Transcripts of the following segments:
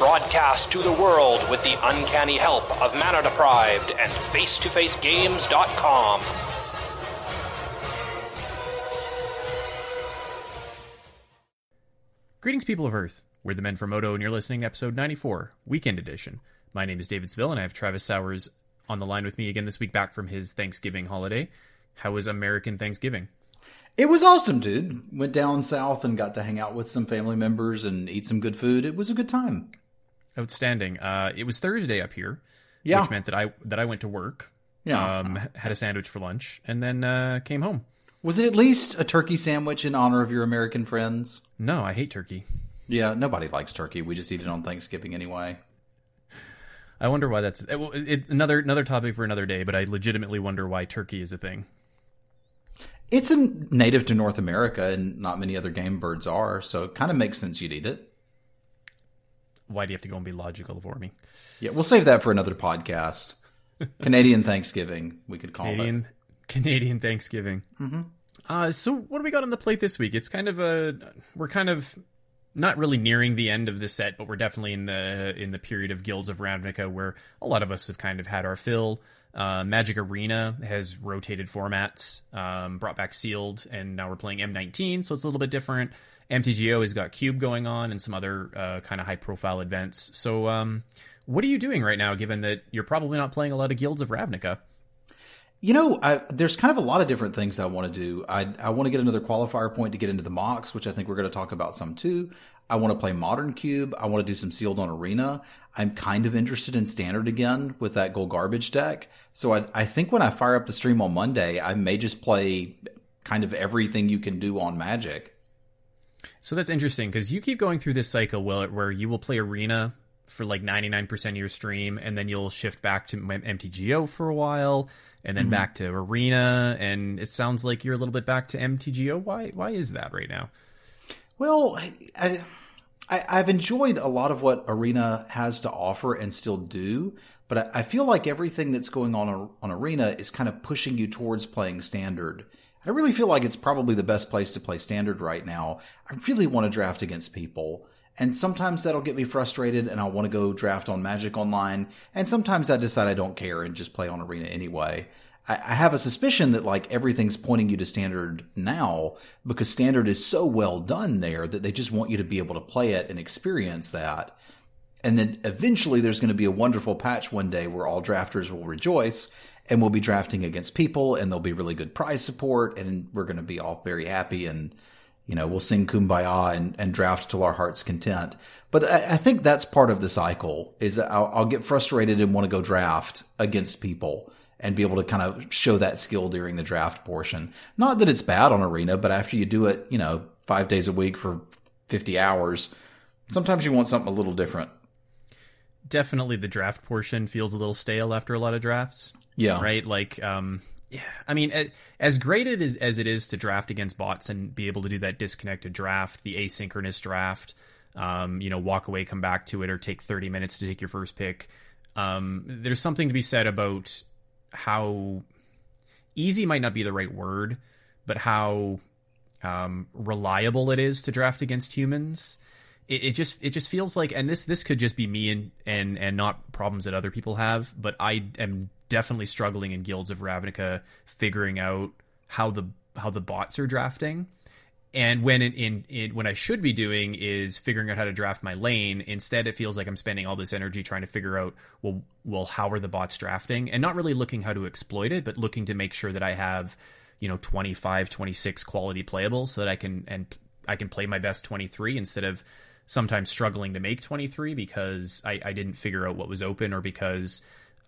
Broadcast to the world with the uncanny help of Mana Deprived and FaceToFaceGames.com. Greetings, people of Earth. We're the Men from Moto, and you're listening to episode 94, Weekend Edition. My name is David Seville, and I have Travis Sowers on the line with me again this week, back from his Thanksgiving holiday. How was American Thanksgiving? It was awesome, dude. Went down south and got to hang out with some family members and eat some good food. It was a good time. Outstanding. Uh, it was Thursday up here, Yeah. which meant that I that I went to work. Yeah. Um, had a sandwich for lunch, and then uh, came home. Was it at least a turkey sandwich in honor of your American friends? No, I hate turkey. Yeah, nobody likes turkey. We just eat it on Thanksgiving anyway. I wonder why that's well, it, another another topic for another day. But I legitimately wonder why turkey is a thing. It's a native to North America, and not many other game birds are, so it kind of makes sense you'd eat it. Why do you have to go and be logical for me? Yeah, we'll save that for another podcast. Canadian Thanksgiving, we could call it. Canadian Canadian Thanksgiving. Mm-hmm. Uh, so what do we got on the plate this week? It's kind of a we're kind of not really nearing the end of the set, but we're definitely in the in the period of Guilds of Ravnica where a lot of us have kind of had our fill. Uh, Magic Arena has rotated formats, um, brought back Sealed, and now we're playing M19, so it's a little bit different. MTGO has got Cube going on and some other uh, kind of high profile events. So, um, what are you doing right now, given that you're probably not playing a lot of Guilds of Ravnica? You know, I, there's kind of a lot of different things I want to do. I, I want to get another qualifier point to get into the MOCS, which I think we're going to talk about some too. I want to play Modern Cube. I want to do some sealed on Arena. I'm kind of interested in Standard again with that gold garbage deck. So I, I think when I fire up the stream on Monday, I may just play kind of everything you can do on Magic. So that's interesting because you keep going through this cycle where, where you will play Arena for like 99% of your stream, and then you'll shift back to MTGO for a while, and then mm-hmm. back to Arena, and it sounds like you're a little bit back to MTGO. Why? Why is that right now? Well, I, I, I've enjoyed a lot of what Arena has to offer and still do, but I, I feel like everything that's going on on Arena is kind of pushing you towards playing Standard. I really feel like it's probably the best place to play Standard right now. I really want to draft against people. And sometimes that'll get me frustrated and I'll want to go draft on Magic Online. And sometimes I decide I don't care and just play on Arena anyway. I, I have a suspicion that like everything's pointing you to Standard now because Standard is so well done there that they just want you to be able to play it and experience that. And then eventually there's going to be a wonderful patch one day where all drafters will rejoice and we'll be drafting against people and there'll be really good prize support and we're going to be all very happy and you know we'll sing kumbaya and, and draft till our heart's content. But I, I think that's part of the cycle is I'll, I'll get frustrated and want to go draft against people and be able to kind of show that skill during the draft portion. Not that it's bad on arena but after you do it you know five days a week for 50 hours sometimes you want something a little different. Definitely, the draft portion feels a little stale after a lot of drafts. Yeah right? Like, um, yeah, I mean, as great it is as it is to draft against bots and be able to do that disconnected draft, the asynchronous draft, um, you know, walk away, come back to it, or take thirty minutes to take your first pick. Um, there's something to be said about how easy might not be the right word, but how um, reliable it is to draft against humans. It, it just it just feels like, and this this could just be me and and and not problems that other people have, but I am definitely struggling in guilds of Ravnica figuring out how the how the bots are drafting. And when in, in, in when I should be doing is figuring out how to draft my lane, instead it feels like I'm spending all this energy trying to figure out well well how are the bots drafting and not really looking how to exploit it, but looking to make sure that I have you know 25 26 quality playables so that I can and I can play my best 23 instead of sometimes struggling to make 23 because I, I didn't figure out what was open or because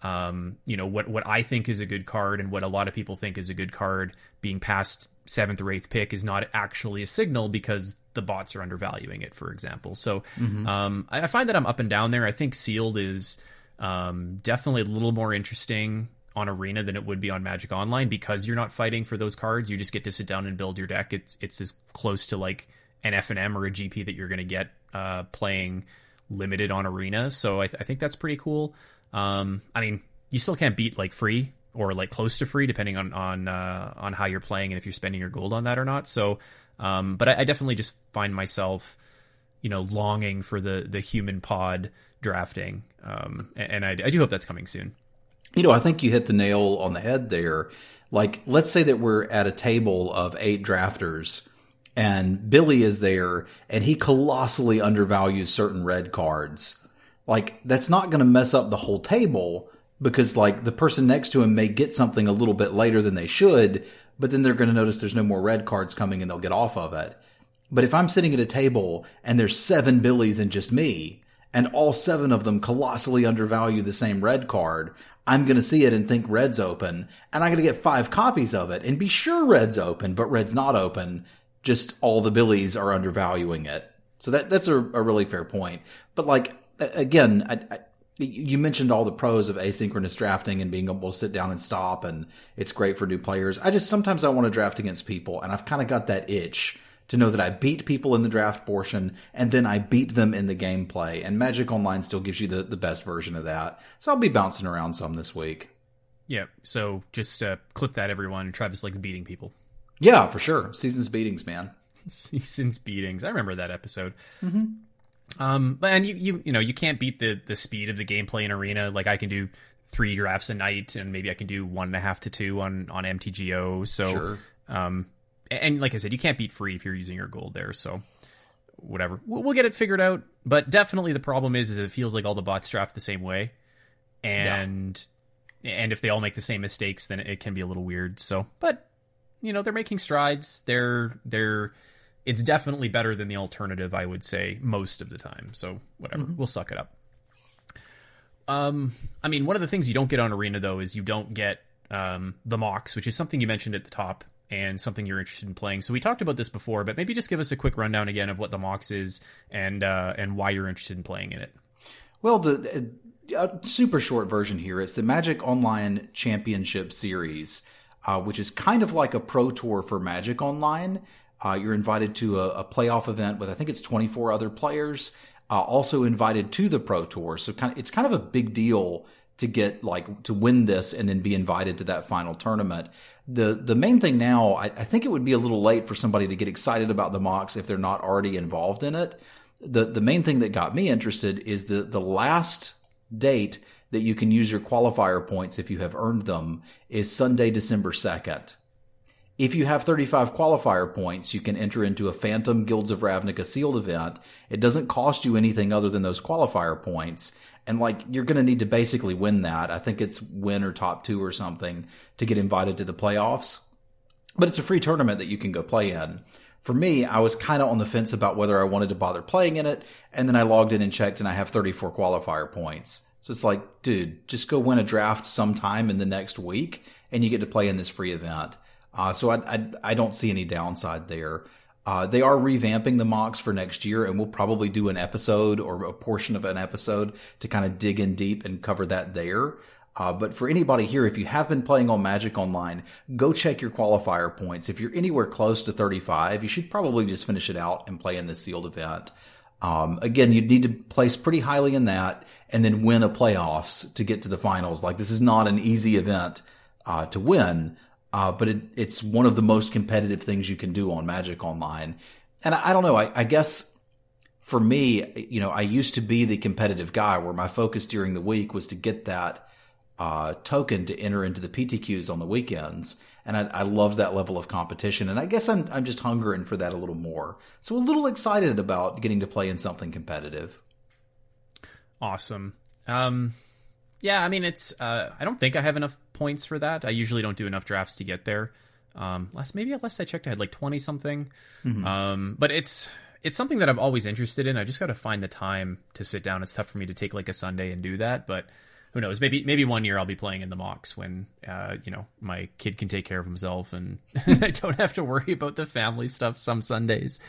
um, you know what what I think is a good card and what a lot of people think is a good card being past seventh or eighth pick is not actually a signal because the bots are undervaluing it, for example. So um, I, I find that I'm up and down there. I think sealed is um, definitely a little more interesting. on Arena than it would be on Magic Online because you're not fighting for those cards. You just get to sit down and build your deck. It's it's as close to like an FNM or a GP that you're going to get uh, playing limited on Arena. So I, th- I think that's pretty cool. Um, I mean, you still can't beat like free or like close to free, depending on on uh, on how you're playing and if you're spending your gold on that or not. So, um, but I, I definitely just find myself, you know, longing for the the human pod drafting, um, and I, I do hope that's coming soon. You know, I think you hit the nail on the head there. Like, let's say that we're at a table of eight drafters and Billy is there and he colossally undervalues certain red cards. Like, that's not going to mess up the whole table because, like, the person next to him may get something a little bit later than they should, but then they're going to notice there's no more red cards coming and they'll get off of it. But if I'm sitting at a table and there's seven Billies and just me, and all seven of them colossally undervalue the same red card, I'm going to see it and think red's open, and I'm going to get five copies of it and be sure red's open, but red's not open. Just all the billies are undervaluing it. So that that's a, a really fair point. But like again, I, I, you mentioned all the pros of asynchronous drafting and being able to sit down and stop, and it's great for new players. I just sometimes I want to draft against people, and I've kind of got that itch to know that I beat people in the draft portion and then I beat them in the gameplay. And Magic Online still gives you the, the best version of that. So I'll be bouncing around some this week. Yeah. So just uh, clip that, everyone. Travis likes beating people. Yeah, for sure. Seasons beatings, man. Seasons beatings. I remember that episode. Mm-hmm. Um, but and you, you you know you can't beat the the speed of the gameplay in arena. Like I can do three drafts a night, and maybe I can do one and a half to two on on MTGO. So sure. um, and like I said, you can't beat free if you're using your gold there. So whatever, we'll, we'll get it figured out. But definitely, the problem is, is it feels like all the bots draft the same way, and yeah. and if they all make the same mistakes, then it can be a little weird. So, but you know, they're making strides. They're they're it's definitely better than the alternative, I would say, most of the time. So whatever, mm-hmm. we'll suck it up. Um, I mean, one of the things you don't get on Arena though is you don't get um, the MOCS, which is something you mentioned at the top and something you're interested in playing. So we talked about this before, but maybe just give us a quick rundown again of what the MOCS is and uh, and why you're interested in playing in it. Well, the uh, super short version here is the Magic Online Championship Series, uh, which is kind of like a pro tour for Magic Online. Uh, you're invited to a, a, playoff event with I think it's 24 other players. Uh, also invited to the pro tour, so kind of, it's kind of a big deal to get like to win this and then be invited to that final tournament the the main thing now, I, I, think it would be a little late for somebody to get excited about the MOCS if they're not already involved in it. The the main thing that got me interested is the the last date that you can use your qualifier points if you have earned them is Sunday, December second. If you have 35 qualifier points, you can enter into a Phantom Guilds of Ravnica sealed event. It doesn't cost you anything other than those qualifier points and like you're going to need to basically win that. I think it's win or top two or something to get invited to the playoffs. But it's a free tournament that you can go play in. For me, I was kind of on the fence about whether I wanted to bother playing in it, and then I logged in and checked, and I have 34 qualifier points. So it's like, dude, just go win a draft sometime in the next week, and you get to play in this free event. Uh, so I, I, I don't see any downside there. Uh, they are revamping the MOCS for next year, and we'll probably do an episode or a portion of an episode to kind of dig in deep and cover that there. Uh, but for anybody here, if you have been playing on Magic Online, go check your qualifier points. If you're anywhere close to 35, you should probably just finish it out and play in the sealed event. Um, again, you'd need to place pretty highly in that and then win a playoffs to get to the finals. Like this is not an easy event uh, to win, uh, but it, it's one of the most competitive things you can do on Magic Online. And I, I don't know. I, I, guess for me, you know, I used to be the competitive guy where my focus during the week was to get that uh, token to enter into the PTQs on the weekends. And I, I love that level of competition. And I guess I'm I'm just hungering for that a little more. So a little excited about getting to play in something competitive. Awesome. Um, yeah, I mean, it's. Uh, I don't think I have enough points for that. I usually don't do enough drafts to get there. Um, last maybe last I checked, I had like twenty something. Mm-hmm. Um, but it's it's something that I'm always interested in. I just got to find the time to sit down. It's tough for me to take like a Sunday and do that, but who knows? Maybe maybe one year I'll be playing in the MOCS when uh, you know my kid can take care of himself and I don't have to worry about the family stuff some Sundays.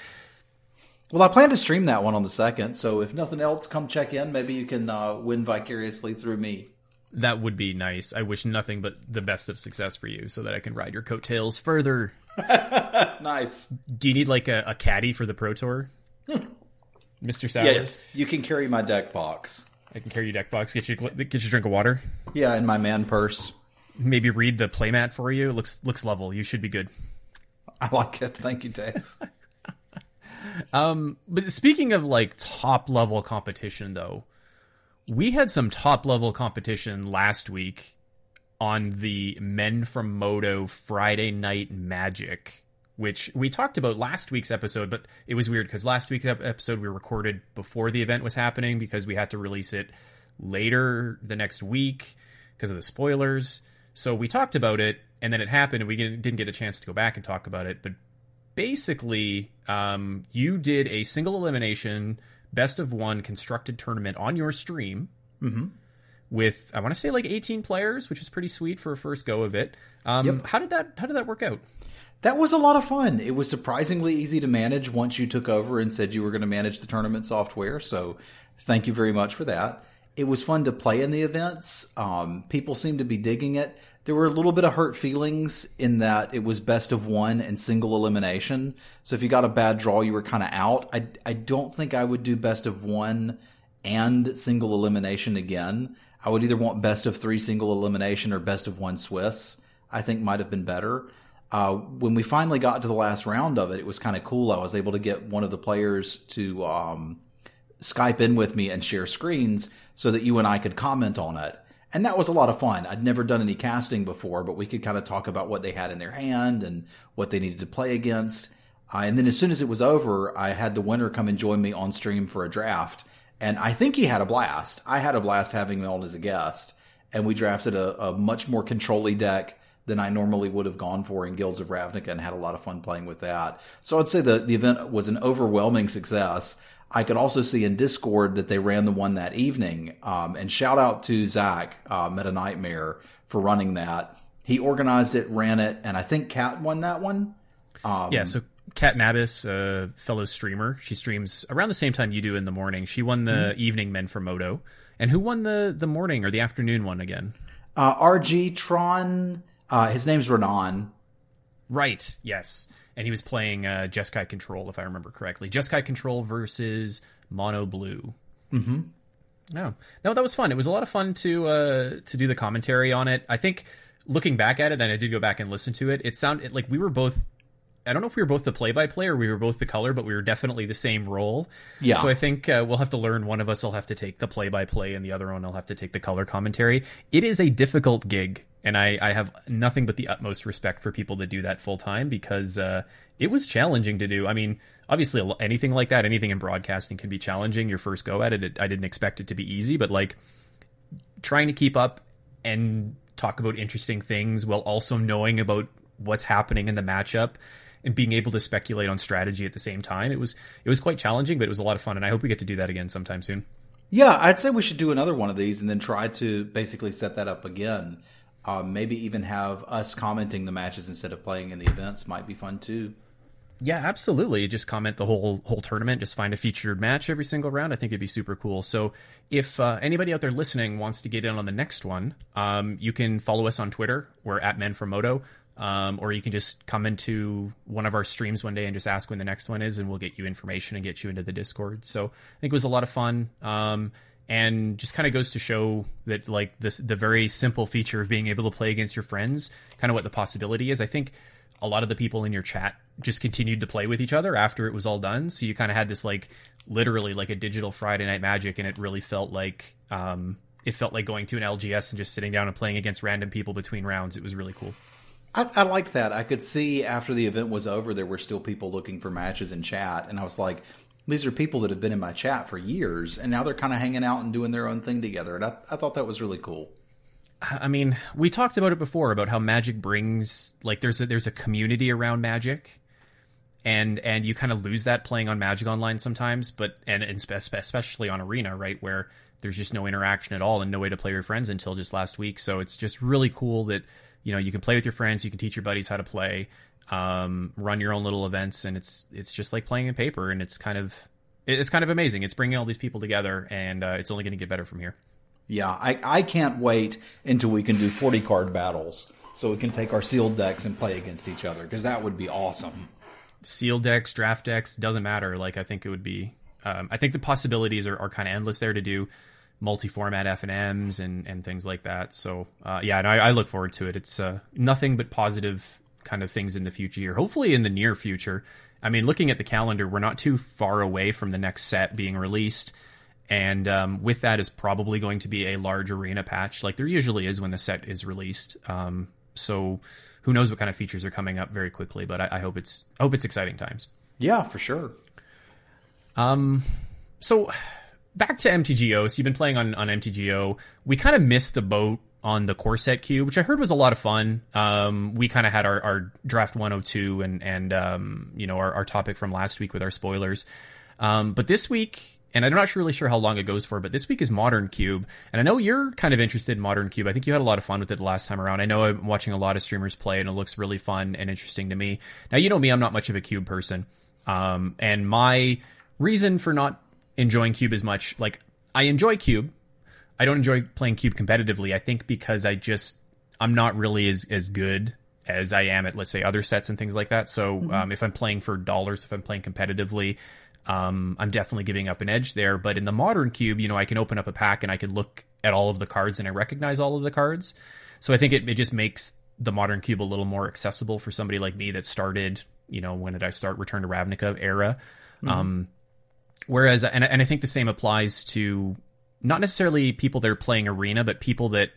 Well, I plan to stream that one on the second, so if nothing else, come check in. Maybe you can uh, win vicariously through me. That would be nice. I wish nothing but the best of success for you, so that I can ride your coattails further. nice. Do you need like a, a caddy for the pro tour, Mister Sowers? Yeah, you can carry my deck box. I can carry your deck box. Get you get you a drink of water. Yeah, in my man purse. Maybe read the playmat for you. It looks looks level. You should be good. I like it. Thank you, Dave. um, but speaking of like top level competition, though, we had some top level competition last week on the Men from Moto Friday Night Magic, which we talked about last week's episode, but it was weird because last week's episode we recorded before the event was happening because we had to release it later the next week because of the spoilers. So we talked about it, and then it happened, and we didn't get a chance to go back and talk about it. But basically, um, you did a single elimination best of one constructed tournament on your stream. Mm-hmm. With I want to say like 18 players, which is pretty sweet for a first go of it. Um, Yep. How did that How did that work out? That was a lot of fun. It was surprisingly easy to manage once you took over and said you were going to manage the tournament software. So, thank you very much for that. It was fun to play in the events. Um, people seemed to be digging it. There were a little bit of hurt feelings in that it was best of one and single elimination. So if you got a bad draw, you were kind of out. I I don't think I would do best of one and single elimination again. I would either want best of three single elimination or best of one Swiss. I think might have been better. Uh, when we finally got to the last round of it, it was kind of cool. I was able to get one of the players to um, Skype in with me and share screens so that you and I could comment on it. And that was a lot of fun. I'd never done any casting before, but we could kind of talk about what they had in their hand and what they needed to play against. Uh, and then as soon as it was over, I had the winner come and join me on stream for a draft. And I think he had a blast. I had a blast having him on as a guest. And we drafted a, a much more controlly deck than I normally would have gone for in Guilds of Ravnica and had a lot of fun playing with that. So I'd say the, the event was an overwhelming success. I could also see in Discord that they ran the one that evening. Um, and shout out to Zach, uh, Meta Nightmare, for running that. He organized it, ran it, and I think Kat won that one. Um, Yeah, so Kat Nabis, a fellow streamer, she streams around the same time you do in the morning. She won the Mm-hmm. evening men for Moto. And who won the the morning or the afternoon one again? Uh, RG Tron, uh, his name's Renan. Right, yes. And he was playing uh, Jeskai Control, if I remember correctly. Jeskai Control versus Mono Blue. Mm-hmm. No, no, that was fun. It was a lot of fun to uh, to do the commentary on it. I think looking back at it, and I did go back and listen to it. It sounded like we were both. I don't know if we were both the play-by-play or we were both the color, but we were definitely the same role. Yeah. So I think uh, we'll have to learn. One of us will have to take the play-by-play, and the other one will have to take the color commentary. It is a difficult gig, and I, I have nothing but the utmost respect for people that do that full time because uh, it was challenging to do. I mean, obviously, anything like that, anything in broadcasting can be challenging. Your first go at it, it I didn't expect it to be easy, but like trying to keep up and talk about interesting things while also knowing about what's happening in the matchup and being able to speculate on strategy at the same time. It was it was quite challenging, but it was a lot of fun, and I hope we get to do that again sometime soon. Yeah, I'd say we should do another one of these and then try to basically set that up again. Um, maybe even have us commenting the matches instead of playing in the events might be fun too. Yeah, absolutely. Just comment the whole whole tournament. Just find a featured match every single round. I think it'd be super cool. So, if uh, anybody out there listening wants to get in on the next one, um, you can follow us on Twitter. We're at Men for Moto, um, or you can just come into one of our streams one day and just ask when the next one is, and we'll get you information and get you into the Discord. So, I think it was a lot of fun. Um, and just kind of goes to show that like this the very simple feature of being able to play against your friends kind of what the possibility is. I think a lot of the people in your chat just continued to play with each other after it was all done. So you kind of had this like literally like a digital friday night magic and it really felt like um it felt like going to an lgs and just sitting down and playing against random people between rounds. It was really cool. I, I liked that. I could see after the event was over, there were still people looking for matches in chat, and I was like, these are people that have been in my chat for years, and now they're kind of hanging out and doing their own thing together, and I, I thought that was really cool. I mean, we talked about it before about how magic brings like there's a there's a community around magic, and and you kind of lose that playing on Magic Online sometimes, but and, and especially on Arena, right, where there's just no interaction at all and no way to play with your friends until just last week. So it's just really cool that you know you can play with your friends, you can teach your buddies how to play, um, run your own little events, and it's it's just like playing in paper, and it's kind of it's kind of amazing. It's bringing all these people together, and uh, it's only going to get better from here. Yeah, I, I can't wait until we can do 40 card battles so we can take our sealed decks and play against each other because that would be awesome. Sealed decks, draft decks, doesn't matter. Like, I think it would be. Um, I think the possibilities are, are kind of endless there to do multi-format FNM's and and things like that. So uh, yeah, and I, I, look forward to it. It's uh, nothing but positive kind of things in the future here. Hopefully in the near future. I mean, looking at the calendar, we're not too far away from the next set being released. And um, with that is probably going to be a large arena patch, like there usually is when the set is released. Um, so who knows what kind of features are coming up very quickly? But I, I hope it's I hope it's exciting times. Yeah, for sure. Um, so back to MTGO. So you've been playing on on MTGO. We kind of missed the boat on the core set cube, which I heard was a lot of fun. Um, we kind of had our, our draft 102 and and um, you know our, our topic from last week with our spoilers. Um, but this week and I'm not really sure how long it goes for, but this week is Modern Cube, and I know you're kind of interested in Modern Cube. I think you had a lot of fun with it last time around. I know I'm watching a lot of streamers play, and it looks really fun and interesting to me. Now, you know me, I'm not much of a Cube person, um, and my reason for not enjoying Cube as much, like I enjoy Cube, I don't enjoy playing Cube competitively. I think because I just I'm not really as as good as I am at let's say other sets and things like that. So mm-hmm. um, if I'm playing for dollars, if I'm playing competitively, um, I'm definitely giving up an edge there. But in the modern cube, you know, I can open up a pack and I can look at all of the cards and I recognize all of the cards. So I think it, it just makes the modern cube a little more accessible for somebody like me that started, you know, when did I start Return to Ravnica era? Mm-hmm. Um, whereas, and, and I think the same applies to not necessarily people that are playing Arena, but people that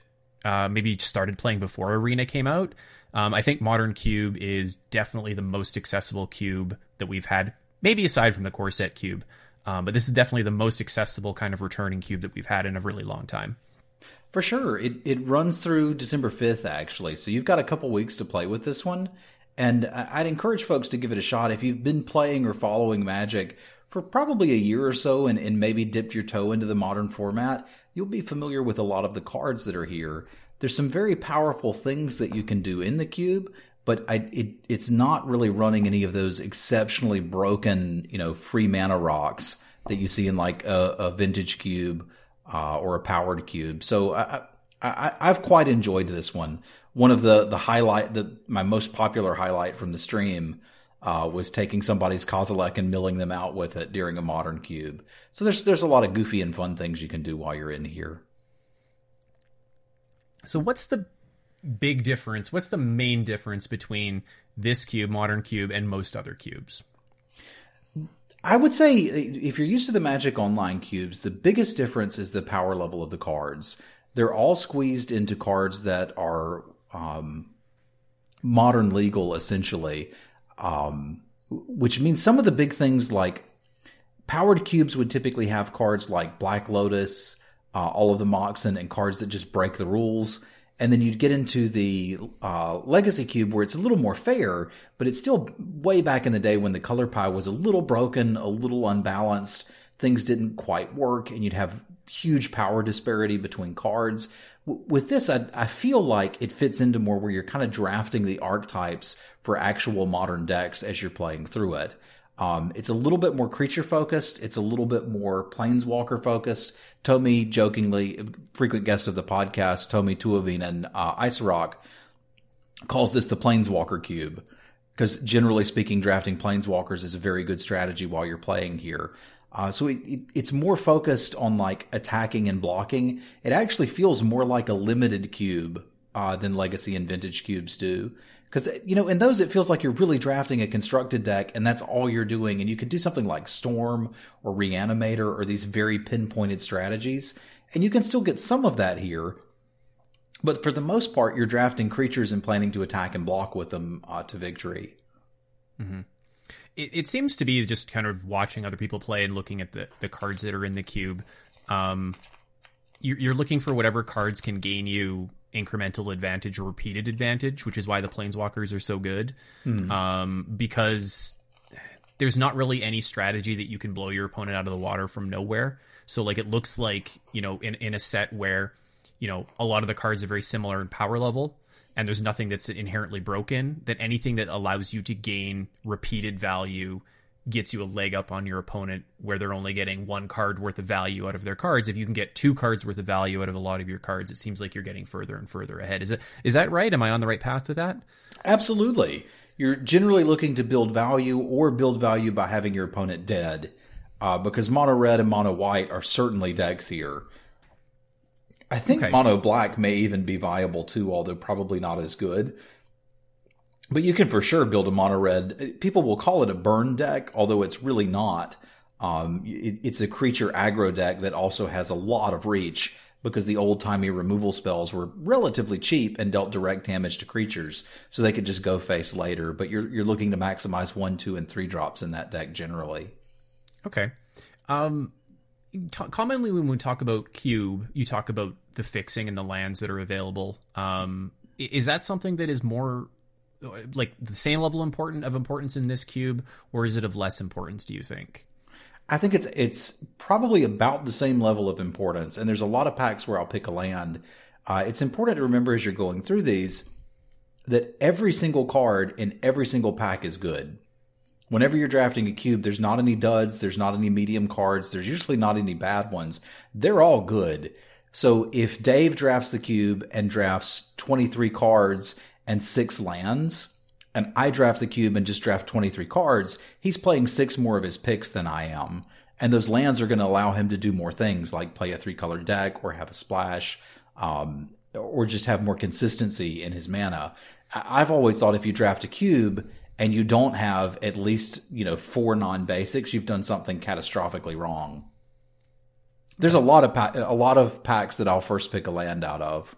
uh, maybe started playing before Arena came out. Um, I think Modern Cube is definitely the most accessible cube that we've had maybe aside from the core set cube. Um, but this is definitely the most accessible kind of returning cube that we've had in a really long time. For sure. It, it runs through December 5th, actually. So you've got a couple weeks to play with this one. And I'd encourage folks to give it a shot. If you've been playing or following Magic for probably a year or so and, and maybe dipped your toe into the modern format, you'll be familiar with a lot of the cards that are here. There's some very powerful things that you can do in the cube, but I, it, it's not really running any of those exceptionally broken, you know, free mana rocks that you see in like a, a vintage cube uh, or a powered cube. So I, I, I've quite enjoyed this one. One of the the highlight, the my most popular highlight from the stream uh, was taking somebody's Kozilek and milling them out with it during a modern cube. So there's there's a lot of goofy and fun things you can do while you're in here. So what's the big difference? What's the main difference between this cube, modern cube, and most other cubes? I would say if you're used to the Magic Online cubes, the biggest difference is the power level of the cards. They're all squeezed into cards that are um, modern legal, essentially, um, which means some of the big things like powered cubes would typically have cards like Black Lotus, uh, all of the Moxen, and cards that just break the rules. And then you'd get into the uh, legacy cube where it's a little more fair but it's still way back in the day when the color pie was a little broken a little unbalanced things didn't quite work and you'd have huge power disparity between cards with this I, I feel like it fits into more where you're kind of drafting the archetypes for actual modern decks as you're playing through it um, it's a little bit more creature focused. It's a little bit more planeswalker focused. Tomi jokingly, frequent guest of the podcast, Tomi Tuovinen, uh, Ice Rock, calls this the Planeswalker Cube. Because generally speaking, drafting Planeswalkers is a very good strategy while you're playing here. Uh, so it, it, it's more focused on like attacking and blocking. It actually feels more like a limited cube uh, than Legacy and Vintage cubes do. Because, you know, in those, it feels like you're really drafting a constructed deck and that's all you're doing. And you can do something like Storm or Reanimator or these very pinpointed strategies. And you can still get some of that here. But for the most part, you're drafting creatures and planning to attack and block with them uh, to victory. Mm-hmm. It, it, seems to be just kind of watching other people play and looking at the, the cards that are in the cube. Um, you're, you're looking for whatever cards can gain you incremental advantage or repeated advantage, which is why the planeswalkers are so good. Mm. Um, because there's not really any strategy that you can blow your opponent out of the water from nowhere. So like it looks like, you know, in, in a set where, you know, a lot of the cards are very similar in power level and there's nothing that's inherently broken, that anything that allows you to gain repeated value gets you a leg up on your opponent where they're only getting one card worth of value out of their cards. If you can get two cards worth of value out of a lot of your cards, it seems like you're getting further and further ahead. Is it is that right? Am I on the right path with that? Absolutely. You're generally looking to build value or build value by having your opponent dead. Uh, because mono red and mono white are certainly decks here. I think Okay. mono black may even be viable too, although probably not as good. But you can for sure build a mono red. People will call it a burn deck, although it's really not. Um, it, it's a creature aggro deck that also has a lot of reach because the old timey removal spells were relatively cheap and dealt direct damage to creatures, so they could just go face later. But you're you're looking to maximize one, two, and three drops in that deck generally. Okay. Um, t- commonly when we talk about cube, you talk about the fixing and the lands that are available. Um, is that something that is more uh, like the same level important of importance in this cube, or is it of less importance? Do you think? I think it's it's probably about the same level of importance. And there's a lot of packs where I'll pick a land. Uh, it's important to remember as you're going through these that every single card in every single pack is good. Whenever you're drafting a cube, there's not any duds, there's not any medium cards, there's usually not any bad ones. They're all good. So if Dave drafts the cube and drafts 23 cards and six lands, and I draft the cube and just draft 23 cards, he's playing six more of his picks than I am. And those lands are going to allow him to do more things like play a three color deck or have a splash, um, or just have more consistency in his mana. I've always thought if you draft a cube and you don't have at least, you know, four non basics, you've done something catastrophically wrong. There's a lot of pa- a lot of packs that I'll first pick a land out of.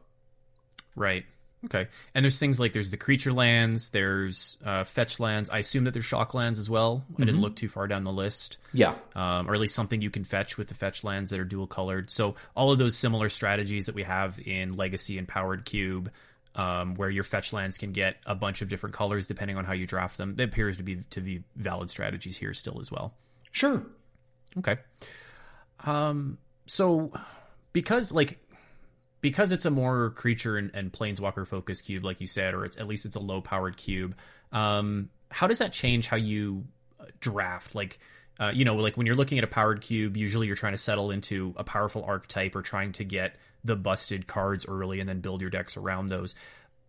Right. Okay. And there's things like there's the creature lands, there's uh, fetch lands. I assume that there's shock lands as well. I didn't look too far down the list. Yeah, um, or at least something you can fetch with the fetch lands that are dual colored. So all of those similar strategies that we have in Legacy and Powered Cube, um, where your fetch lands can get a bunch of different colors depending on how you draft them, they appears to be to be valid strategies here still as well. sure. Okay. Um. So because like because it's a more creature and, and planeswalker focused cube, like you said, or it's at least it's a low powered cube. Um, how does that change how you uh, draft? Like, uh, you know, like when you're looking at a powered cube, usually you're trying to settle into a powerful archetype or trying to get the busted cards early and then build your decks around those.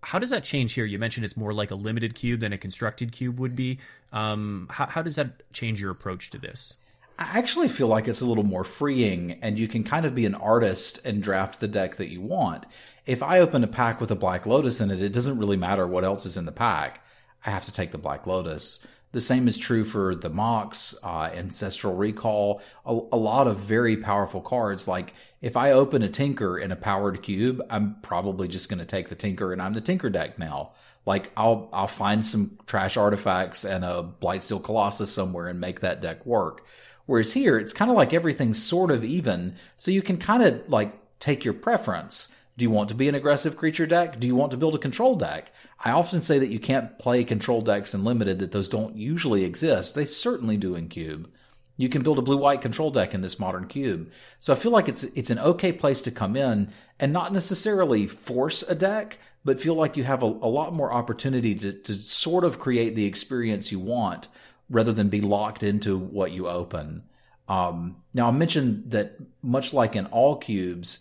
How does that change here? You mentioned it's more like a limited cube than a constructed cube would be. Um, how, how does that change your approach to this? I actually feel like it's a little more freeing and you can kind of be an artist and draft the deck that you want. If I open a pack with a Black Lotus in it, it doesn't really matter what else is in the pack. I have to take the Black Lotus. The same is true for the Mox, uh, Ancestral Recall, a, a lot of very powerful cards. Like if I open a Tinker in a powered cube, I'm probably just going to take the Tinker and I'm the Tinker deck now. Like I'll I'll find some trash artifacts and a Blightsteel Colossus somewhere and make that deck work. Whereas here, it's kind of like everything's sort of even, so you can kind of like take your preference. Do you want to be an aggressive creature deck? Do you want to build a control deck? I often say that you can't play control decks in limited, that those don't usually exist. They certainly do in cube. You can build a blue white control deck in this modern cube. So I feel like it's it's an okay place to come in and not necessarily force a deck, but feel like you have a, a lot more opportunity to, to sort of create the experience you want rather than be locked into what you open. Um, now, I mentioned that much like in all cubes,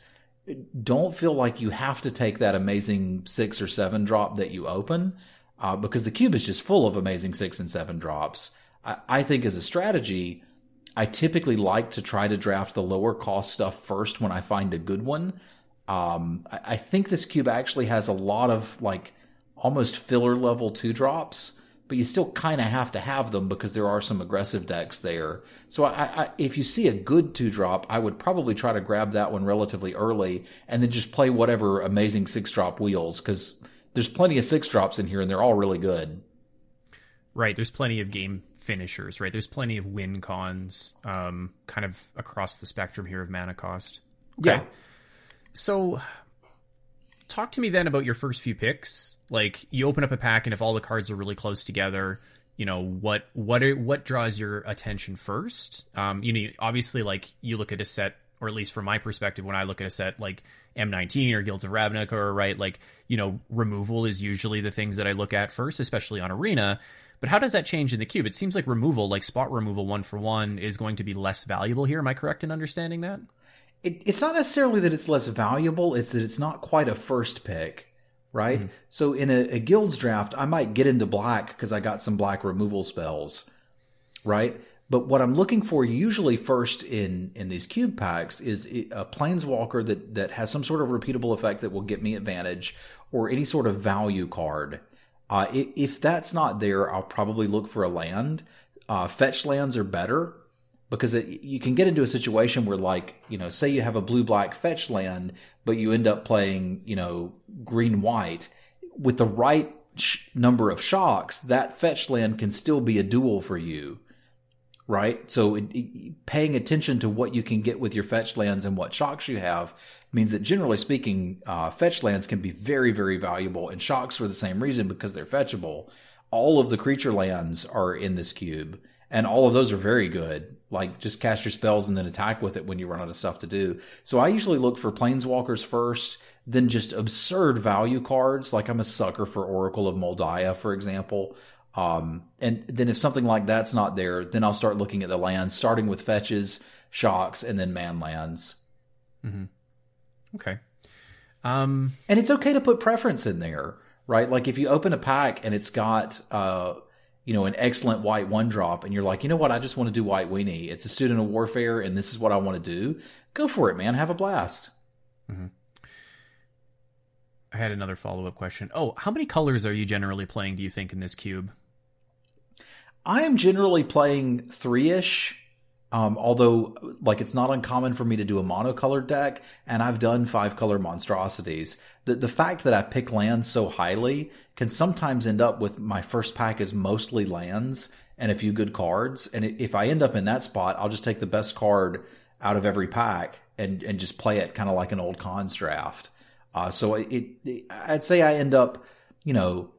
don't feel like you have to take that amazing six or seven drop that you open, uh, because the cube is just full of amazing six and seven drops. I, I think as a strategy, I typically like to try to draft the lower cost stuff first when I find a good one. Um, I, I think this cube actually has a lot of like almost filler level two drops, but you still kind of have to have them because there are some aggressive decks there. So I, I, if you see a good two drop, I would probably try to grab that one relatively early and then just play whatever amazing six drop wheels because there's plenty of six drops in here and they're all really good. Right. There's plenty of game finishers, right? There's plenty of win cons, um, kind of across the spectrum here of mana cost. Yeah. So, talk to me then about your first few picks. Like, you open up a pack, and if all the cards are really close together, you know what what are, what draws your attention first? Um, you know, obviously, like you look at a set, or at least from my perspective, when I look at a set like M19 or Guilds of Ravnica, or right, like you know, removal is usually the things that I look at first, especially on Arena. But how does that change in the cube? It seems like removal, like spot removal one for one, is going to be less valuable here. Am I correct in understanding that? It, it's not necessarily that it's less valuable, it's that it's not quite a first pick right? Mm-hmm. So in a, a, guilds draft, I might get into black because I got some black removal spells, right? But what I'm looking for usually first in in these cube packs is a planeswalker that that has some sort of repeatable effect that will get me advantage, or any sort of value card. Uh, if that's not there, I'll probably look for a land. Uh, fetch lands are better because it, you can get into a situation where, like, you know, say you have a blue black fetch land, but you end up playing, you know, green white with the right sh- number of shocks. That fetch land can still be a dual for you right? So it, it, paying attention to what you can get with your fetch lands and what shocks you have means that generally speaking, uh, fetch lands can be very, very valuable, and shocks for the same reason because they're fetchable. All of the creature lands are in this cube, and all of those are very good. Like just cast your spells and then attack with it when you run out of stuff to do. So I usually look for planeswalkers first, then just absurd value cards. Like I'm a sucker for Oracle of Daya, for example. Um, and then if something like that's not there, then I'll start looking at the lands, starting with fetches, shocks, and then man lands. Mm-hmm. Okay. Um, and it's okay to put preference in there, right? Like if you open a pack and it's got, uh, you know, an excellent white one drop, and you're like, you know what, I just want to do white weenie. It's a student of warfare, and this is what I want to do. Go for it, man. Have a blast. Mm-hmm. I had another follow up question. Oh, how many colors are you generally playing? Do you think in this cube? I am generally playing three ish. Um, although, like, it's not uncommon for me to do a monocolored deck, and I've done five color monstrosities. The, the fact that I pick lands so highly can sometimes end up with my first pack is mostly lands and a few good cards. And if I end up in that spot, I'll just take the best card out of every pack and, and just play it kind of like an old cons draft. Uh, so it, it, I'd say I end up, you know,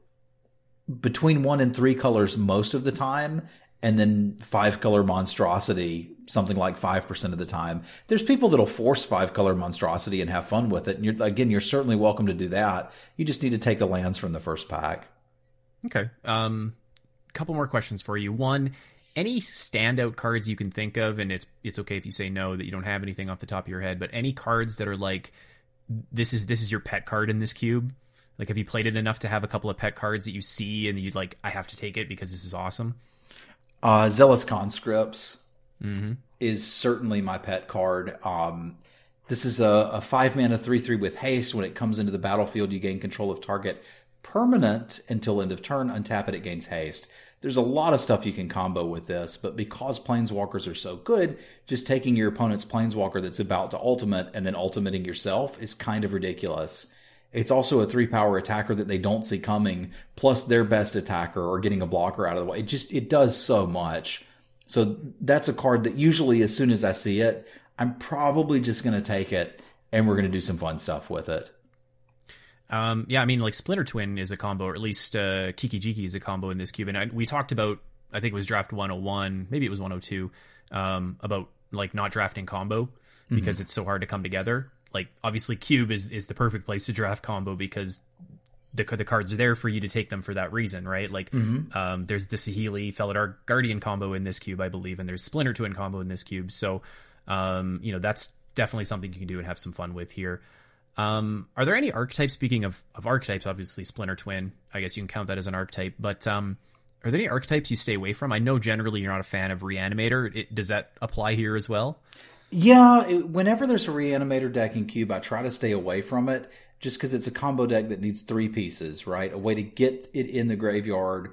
between one and three colors most of the time, and then five color monstrosity something like five percent of the time. There's people that'll force five color monstrosity and have fun with it. And you're, again, you're certainly welcome to do that. You just need to take the lands from the first pack. Okay. Um, couple more questions for you. One, any standout cards you can think of, and it's it's okay if you say no that you don't have anything off the top of your head, but any cards that are like this is this is your pet card in this cube like, have you played it enough to have a couple of pet cards that you see and you'd like, I have to take it because this is awesome? Uh, Zealous Conscripts mm-hmm. is certainly my pet card. Um, this is a, a five mana three three with haste. When it comes into the battlefield, you gain control of target permanent until end of turn. Untap it, it gains haste. There's a lot of stuff you can combo with this, but because planeswalkers are so good, just taking your opponent's planeswalker that's about to ultimate and then ultimating yourself is kind of ridiculous. It's also a three power attacker that they don't see coming, plus their best attacker or getting a blocker out of the way. It just it does so much. So that's a card that usually as soon as I see it, I'm probably just gonna take it and we're gonna do some fun stuff with it. Um, yeah, I mean, like Splinter Twin is a combo, or at least uh, Kiki Jiki is a combo in this cube. And I, we talked about, I think it was draft 101, maybe it was 102, um, about like not drafting combo because mm-hmm. it's so hard to come together like obviously cube is is the perfect place to draft combo because the the cards are there for you to take them for that reason, right? Like mm-hmm. um, there's the Saheeli Felidar Guardian combo in this cube, I believe, and there's Splinter Twin combo in this cube. So um, you know that's definitely something you can do and have some fun with here. Um, are there any archetypes? Speaking of of archetypes, obviously Splinter Twin, I guess you can count that as an archetype. But um, are there any archetypes you stay away from? I know generally you're not a fan of Reanimator. It, does that apply here as well? Yeah, it, whenever there's a reanimator deck in cube, I try to stay away from it just because it's a combo deck that needs three pieces, right? A way to get it in the graveyard,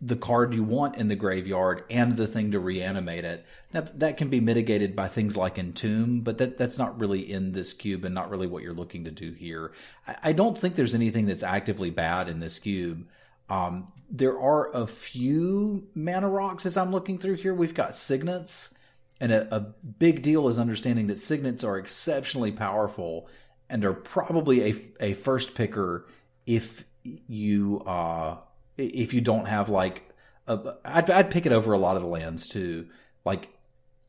the card you want in the graveyard, and the thing to reanimate it. Now that can be mitigated by things like Entomb, but that that's not really in this cube and not really what you're looking to do here. I, I don't think there's anything that's actively bad in this cube. Um, there are a few mana rocks as I'm looking through here. We've got signets and a, a big deal is understanding that signets are exceptionally powerful and are probably a, a first picker if you uh if you don't have like a, I'd, I'd pick it over a lot of the lands too like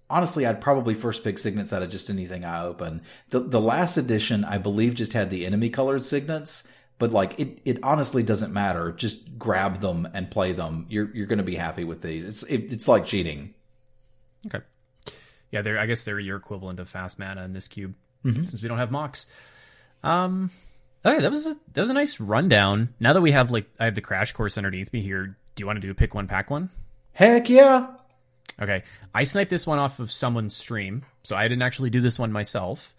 honestly i'd probably first pick signets out of just anything i open the the last edition i believe just had the enemy colored signets but like it, it honestly doesn't matter. Just grab them and play them. You're you're going to be happy with these. It's it, it's like cheating. Okay. Yeah, they're I guess they're your equivalent of fast mana in this cube since we don't have Mox. Um. Okay, that was a, that was a nice rundown. Now that we have like I have the crash course underneath me here, do you want to do a pick one pack one? Heck yeah! Okay, I sniped this one off of someone's stream, so I didn't actually do this one myself.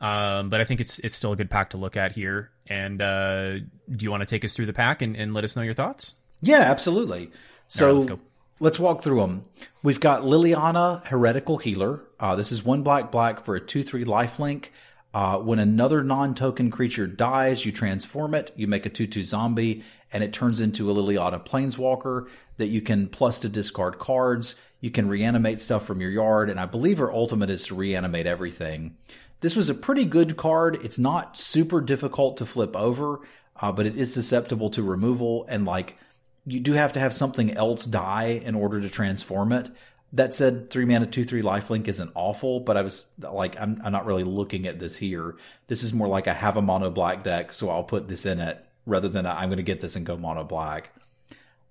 Um, but I think it's it's still a good pack to look at here. And uh, do you want to take us through the pack and, and let us know your thoughts? Yeah, absolutely. So right, let's go. let's walk through them. We've got Liliana, Heretical Healer. Uh, this is one black black for a 2 3 lifelink. Uh, when another non token creature dies, you transform it, you make a 2 2 zombie, and it turns into a Liliana Planeswalker that you can plus to discard cards. You can reanimate stuff from your yard, and I believe her ultimate is to reanimate everything. This was a pretty good card. It's not super difficult to flip over, uh, but it is susceptible to removal, and like you do have to have something else die in order to transform it. That said, three mana, two, three lifelink isn't awful, but I was like, I'm, I'm not really looking at this here. This is more like I have a mono black deck, so I'll put this in it rather than I'm going to get this and go mono black.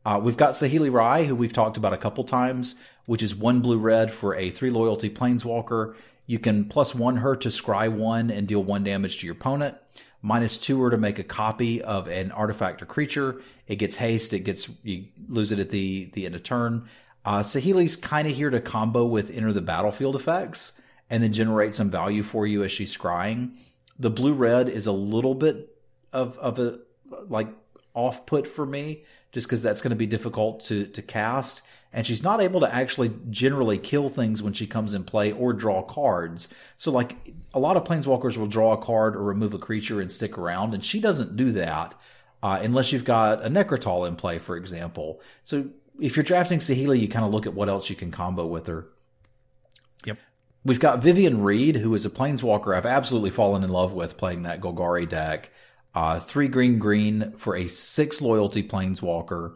Uh, we've got Saheeli Rai, who we've talked about a couple times, which is one blue red for a three loyalty planeswalker. You can plus one her to scry one and deal one damage to your opponent. Minus two her to make a copy of an artifact or creature. It gets haste. It gets you lose it at the the end of turn. Uh, Saheeli's kind of here to combo with enter the battlefield effects and then generate some value for you as she's scrying. The blue red is a little bit of of a like off put for me just because that's going to be difficult to to cast. And she's not able to actually generally kill things when she comes in play or draw cards. So like a lot of planeswalkers will draw a card or remove a creature and stick around and she doesn't do that uh, unless you've got a necrotal in play for example. So if you're drafting Saheeli, you kind of look at what else you can combo with her Yep. We've got Vivien Reid, who is a planeswalker I've absolutely fallen in love with playing that Golgari deck. Uh, three green green for a six loyalty planeswalker.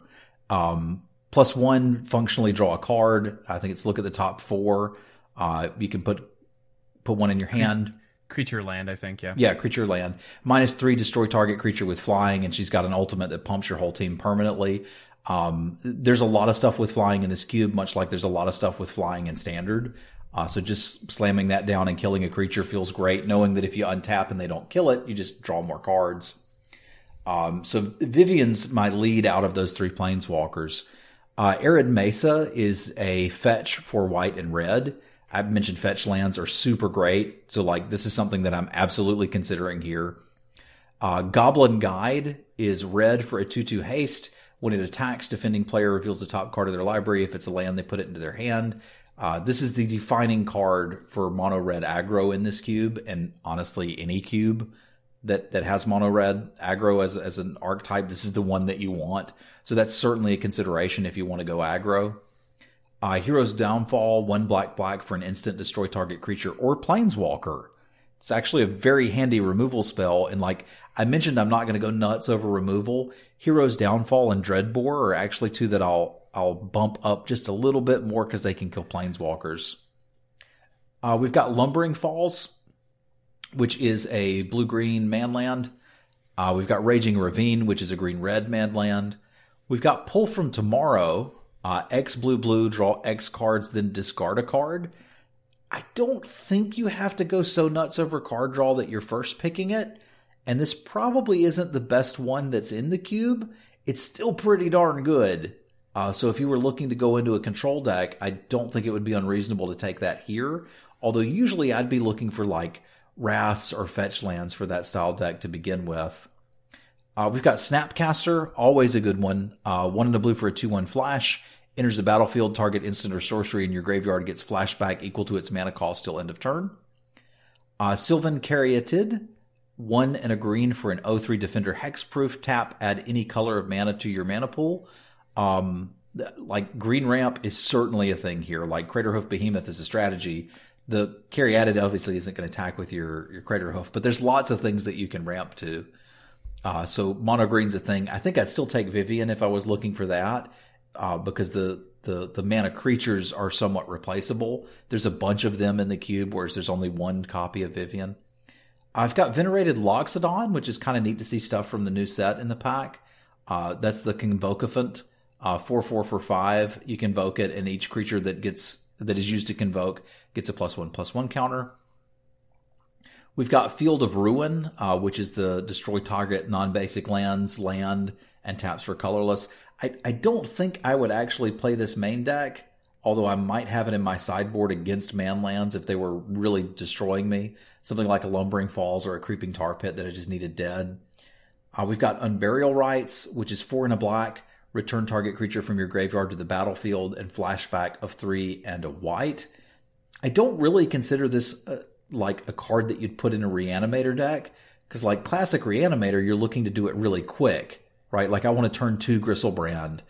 Um, plus one functionally draw a card. I think it's look at the top four. Uh, you can put put one in your hand. Creature land, I think. Yeah. Yeah, creature land. Minus three, destroy target creature with flying, and she's got an ultimate that pumps your whole team permanently. Um, there's a lot of stuff with flying in this cube, much like there's a lot of stuff with flying in standard. Uh, so just slamming that down and killing a creature feels great, knowing that if you untap and they don't kill it, you just draw more cards. Um, so Vivien's my lead out of those three planeswalkers. Uh, Arid Mesa is a fetch for white and red. I've mentioned fetch lands are super great. So like this is something that I'm absolutely considering here. Uh, Goblin Guide is red for a 2-2 haste. When it attacks, defending player reveals the top card of their library. If it's a land, they put it into their hand. Uh, this is the defining card for mono red aggro in this cube, and honestly, any cube that that has mono red aggro as as an archetype, this is the one that you want. So that's certainly a consideration if you want to go aggro. Uh, Hero's Downfall, one black black for an instant destroy target creature or planeswalker. It's actually a very handy removal spell. And like I mentioned, I'm not going to go nuts over removal. Hero's Downfall and Dreadbore are actually two that I'll I'll bump up just a little bit more because they can kill planeswalkers. Uh, we've got Lumbering Falls, which is a blue green manland. Uh, we've got Raging Ravine, which is a green red manland. We've got Pull from Tomorrow, uh, X blue blue, draw X cards, then discard a card. I don't think you have to go so nuts over card draw that you're first picking it. And this probably isn't the best one that's in the cube. It's still pretty darn good. Uh, so if you were looking to go into a control deck, I don't think it would be unreasonable to take that here. Although usually I'd be looking for like wraths or fetch lands for that style deck to begin with. Uh, we've got Snapcaster, always a good one. Uh, one in the blue for a 2 1 flash. Enters the battlefield, target instant or sorcery in your graveyard gets flashback equal to its mana cost till end of turn. Uh, Sylvan Caryatid, one and a green for an 0-3 defender hexproof. Tap, add any color of mana to your mana pool. Um, like green ramp is certainly a thing here. Like Craterhoof Behemoth is a strategy. The Caryatid obviously isn't going to attack with your your Craterhoof, but there's lots of things that you can ramp to. Uh, so mono green's a thing. I think I'd still take Vivien if I was looking for that, uh, because the, the the mana creatures are somewhat replaceable. There's a bunch of them in the cube, whereas there's only one copy of Vivien. I've got Venerated Loxodon, which is kind of neat to see stuff from the new set in the pack. Uh, that's the Convocafant, uh, four four for five. You can invoke it, and each creature that gets that is used to convoke gets a plus one plus one counter. We've got Field of Ruin, uh, which is the destroy target non-basic lands, land, and taps for colorless. I, I don't think I would actually play this main deck, although I might have it in my sideboard against man lands if they were really destroying me. Something like a Lumbering Falls or a Creeping Tar Pit that I just needed dead. Uh, we've got Unburial Rites, which is four and a black. Return target creature from your graveyard to the battlefield and flashback of three and a white. I don't really consider this uh, like a card that you'd put in a reanimator deck because like classic reanimator you're looking to do it really quick right? Like i want to turn two Griselbrand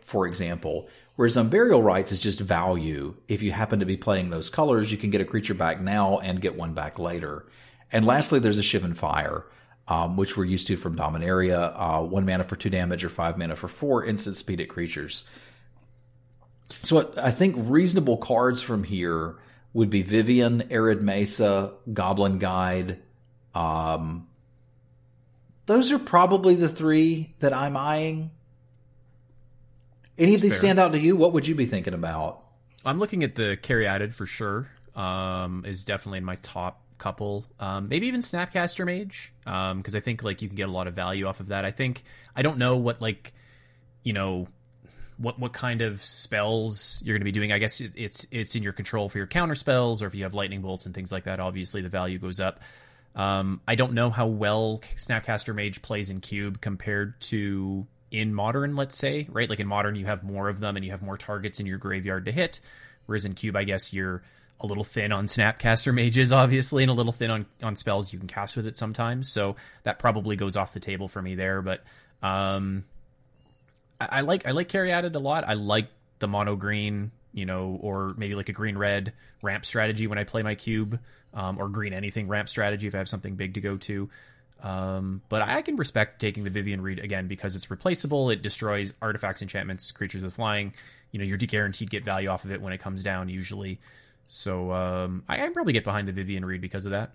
for example. Whereas unburial rites is just value. If you happen to be playing those colors you can get a creature back now and get one back later. And lastly there's a shivan fire um, which we're used to from dominaria. Uh, one mana for two damage or five mana for four instant speed at creatures. So i think reasonable cards from here would be Vivien, Arid Mesa, Goblin Guide. Um, those are probably the three that I'm eyeing. Any of these fair. stand out to you? What would you be thinking about? I'm looking at the Caryatid for sure. Um, is definitely in my top couple. Um, maybe even Snapcaster Mage, because um, I think like you can get a lot of value off of that. I think I don't know what like you know what what kind of spells you're going to be doing. I guess it's it's in your control for your counter spells, or if you have lightning bolts and things like that. Obviously, the value goes up. Um, I don't know how well Snapcaster Mage plays in Cube compared to in Modern. Let's say right, like in Modern, you have more of them and you have more targets in your graveyard to hit, whereas in Cube, I guess you're a little thin on Snapcaster Mages, obviously, and a little thin on on spells you can cast with it sometimes. So that probably goes off the table for me there, but. Um, I, I like I like Caryatid a lot. I like the mono green, you know, or maybe like a green red ramp strategy when I play my cube, um, or green anything ramp strategy if I have something big to go to. Um, but I can respect taking the Vivien Reid again because it's replaceable. It destroys artifacts, enchantments, creatures with flying. You know, you're guaranteed get value off of it when it comes down usually. So um, I, I probably get behind the Vivien Reid because of that.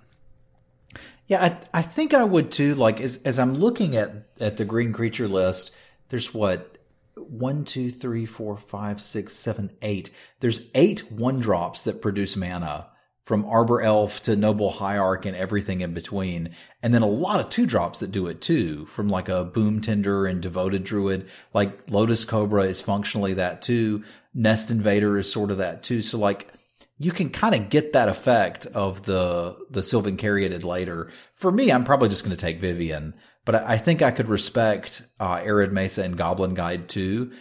Yeah, I, I think I would too. Like as as I'm looking at at the green creature list, there's what one, two, three, four, five, six, seven, eight. There's eight one drops that produce mana from Arbor Elf to Noble Hierarch and everything in between. And then a lot of two drops that do it too, from like a Bloom Tender and Devoted Druid. Like Lotus Cobra is functionally that too. Nest Invader is sort of that too. So like, you can kind of get that effect of the the Sylvan Caryatid later. For me, I'm probably just going to take Vivien but I, think I could respect uh, Arid Mesa and Goblin Guide too.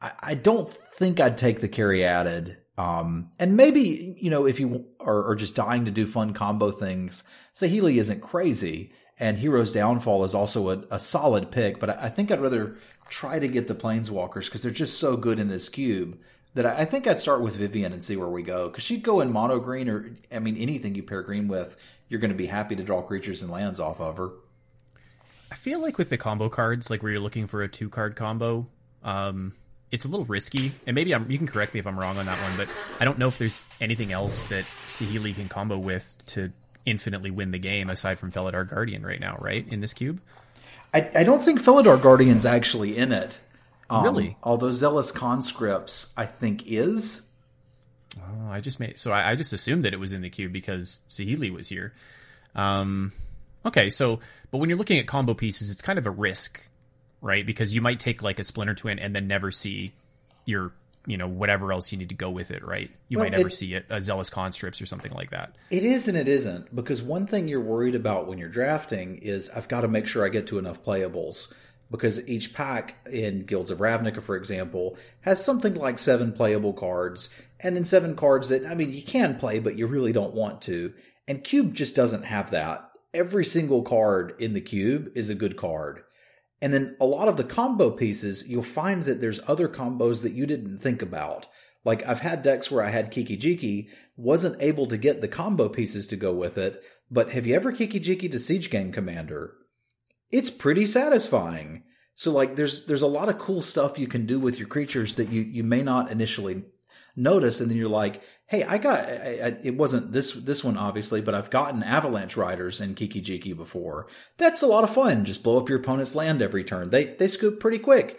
I, I don't think I'd take the Caryatid. Um, and maybe, you know, if you are, are, just dying to do fun combo things, Saheeli isn't crazy. And Hero's Downfall is also a, a solid pick, but I, I, think I'd rather try to get the Planeswalkers because they're just so good in this cube that I think I'd start with Vivien and see where we go. Because she'd go in mono green or, I mean, anything you pair green with, you're going to be happy to draw creatures and lands off of her. I feel like with the combo cards, like where you're looking for a two card combo, um, it's a little risky. And maybe I'm, you can correct me if I'm wrong on that one, but I don't know if there's anything else that Saheeli can combo with to infinitely win the game aside from Felidar Guardian right now, right? In this cube? I, I don't think Felidar Guardian's actually in it. Um, really? Although Zealous Conscripts, I think, is. Oh, I just made so I, I, just assumed that it was in the cube because Saheeli was here. Um, Okay, so but when you're looking at combo pieces, it's kind of a risk, right? Because you might take like a Splinter Twin and then never see your you know whatever else you need to go with it, right? You well, might never it, see it, a Zealous Conscripts or something like that. It is and it isn't because one thing you're worried about when you're drafting is I've got to make sure I get to enough playables because each pack in Guilds of Ravnica, for example, has something like seven playable cards, and then seven cards that I mean you can play, but you really don't want to. And Cube just doesn't have that every single card in the cube is a good card. And then a lot of the combo pieces, you'll find that there's other combos that you didn't think about. Like I've had decks where I had Kiki Jiki, wasn't able to get the combo pieces to go with it, but have you ever Kiki Jiki to Siege Gang Commander? It's pretty satisfying. So like there's there's a lot of cool stuff you can do with your creatures that you you may not initially notice, and then you're like, "Hey, I got I, I, it wasn't this this one obviously, but I've gotten Avalanche Riders in Kiki Jiki before. That's a lot of fun. Just blow up your opponent's land every turn. They they scoop pretty quick."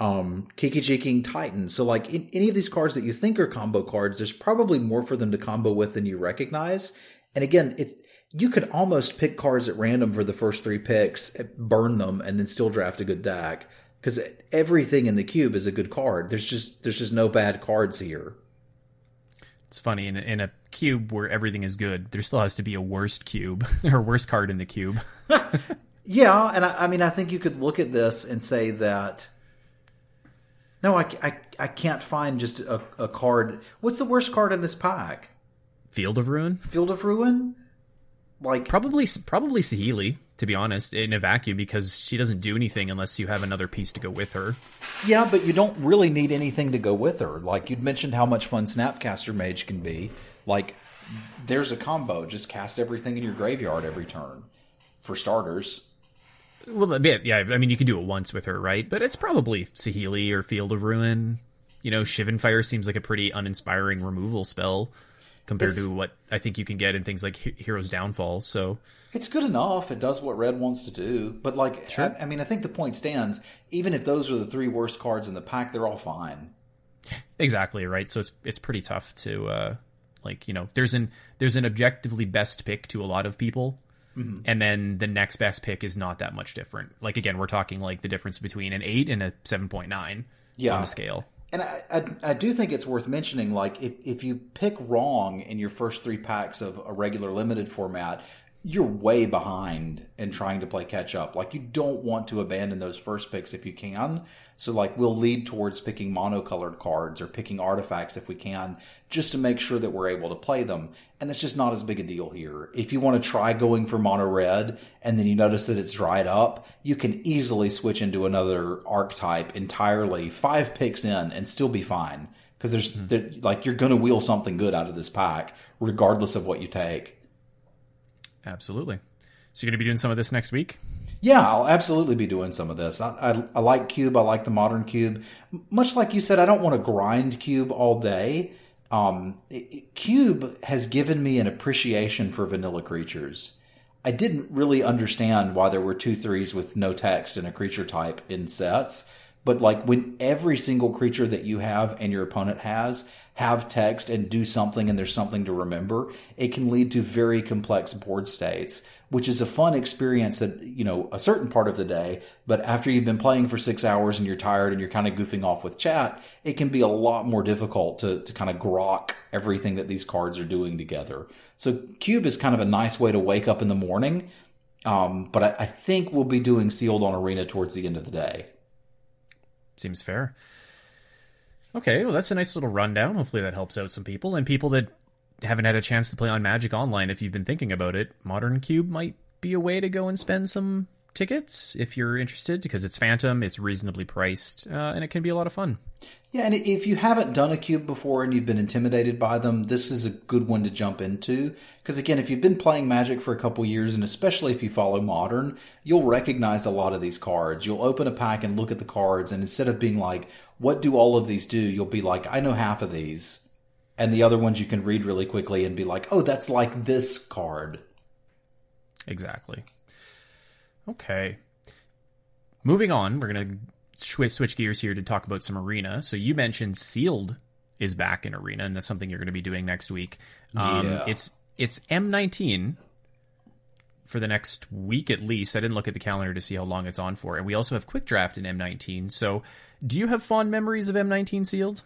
Um, Kiki Jiking Titan. So like in, any of these cards that you think are combo cards, there's probably more for them to combo with than you recognize. And again, it's you could almost pick cards at random for the first three picks, burn them, and then still draft a good deck because everything in the cube is a good card. There's just there's just no bad cards here. It's funny in a, in a cube where everything is good, there still has to be a worst cube or worst card in the cube. yeah, and I, I, mean I think you could look at this and say that. No, I, I, I can't find just a, a card. What's the worst card in this pack? Field of Ruin. Field of Ruin. Like probably probably Saheeli to be honest, in a vacuum because she doesn't do anything unless you have another piece to go with her. Yeah, but you don't really need anything to go with her. Like you'd mentioned how much fun Snapcaster Mage can be. Like there's a combo, just cast everything in your graveyard every turn. For starters. Well, yeah, I mean you can do it once with her, right? But it's probably Saheeli or Field of Ruin. You know, Shivan Fire seems like a pretty uninspiring removal spell compared it's, to what I think you can get in things like Hero's Downfall. So it's good enough. It does what Red wants to do. But like, sure. I, I, mean, I think the point stands. Even if those are the three worst cards in the pack, they're all fine. Exactly right. So it's it's pretty tough to uh, like you know there's an there's an objectively best pick to a lot of people. Mm-hmm. And then the next best pick is not that much different. Like again, we're talking like the difference between an eight and a seven point nine yeah. on the scale. And I, I, I, do think it's worth mentioning, like if, if you pick wrong in your first three packs of a regular limited format, you're way behind in trying to play catch up. Like you don't want to abandon those first picks if you can. So like we'll lead towards picking monocolored cards or picking artifacts if we can, just to make sure that we're able to play them. And it's just not as big a deal here. If you want to try going for mono red and then you notice that it's dried up, you can easily switch into another archetype entirely five picks in and still be fine. Because there's mm-hmm. there, like you're going to wheel something good out of this pack, regardless of what you take. Absolutely. So you're going to be doing some of this next week? Yeah, I'll absolutely be doing some of this. I, I, I, like Cube. I like the modern Cube. Much like you said, I don't want to grind Cube all day. Um, Cube has given me an appreciation for vanilla creatures. I didn't really understand why there were two threes with no text and a creature type in sets. But like when every single creature that you have and your opponent has have text and do something and there's something to remember, it can lead to very complex board states, which is a fun experience at, you know, a certain part of the day. But after you've been playing for six hours and you're tired and you're kind of goofing off with chat, it can be a lot more difficult to, to kind of grok everything that these cards are doing together. So Cube is kind of a nice way to wake up in the morning. Um, but I, I think we'll be doing sealed on arena towards the end of the day. Seems fair. Okay, well, that's a nice little rundown. Hopefully, that helps out some people and people that haven't had a chance to play on Magic Online. If you've been thinking about it, Modern Cube might be a way to go and spend some tickets if you're interested because it's Phantom, it's reasonably priced, uh, and it can be a lot of fun. Yeah, and if you haven't done a cube before and you've been intimidated by them, this is a good one to jump into. Because again, if you've been playing Magic for a couple years, and especially if you follow Modern, you'll recognize a lot of these cards. You'll open a pack and look at the cards, and instead of being like, what do all of these do? You'll be like, I know half of these. And the other ones you can read really quickly and be like, oh, that's like this card. Exactly. Okay. Moving on, we're going to switch gears here to talk about some arena. So you mentioned Sealed is back in arena, and that's something you're going to be doing next week. Um, yeah. It's it's M19 for the next week at least. I didn't look at the calendar to see how long it's on for, and we also have Quick Draft in M19. So do you have fond memories of M19 Sealed?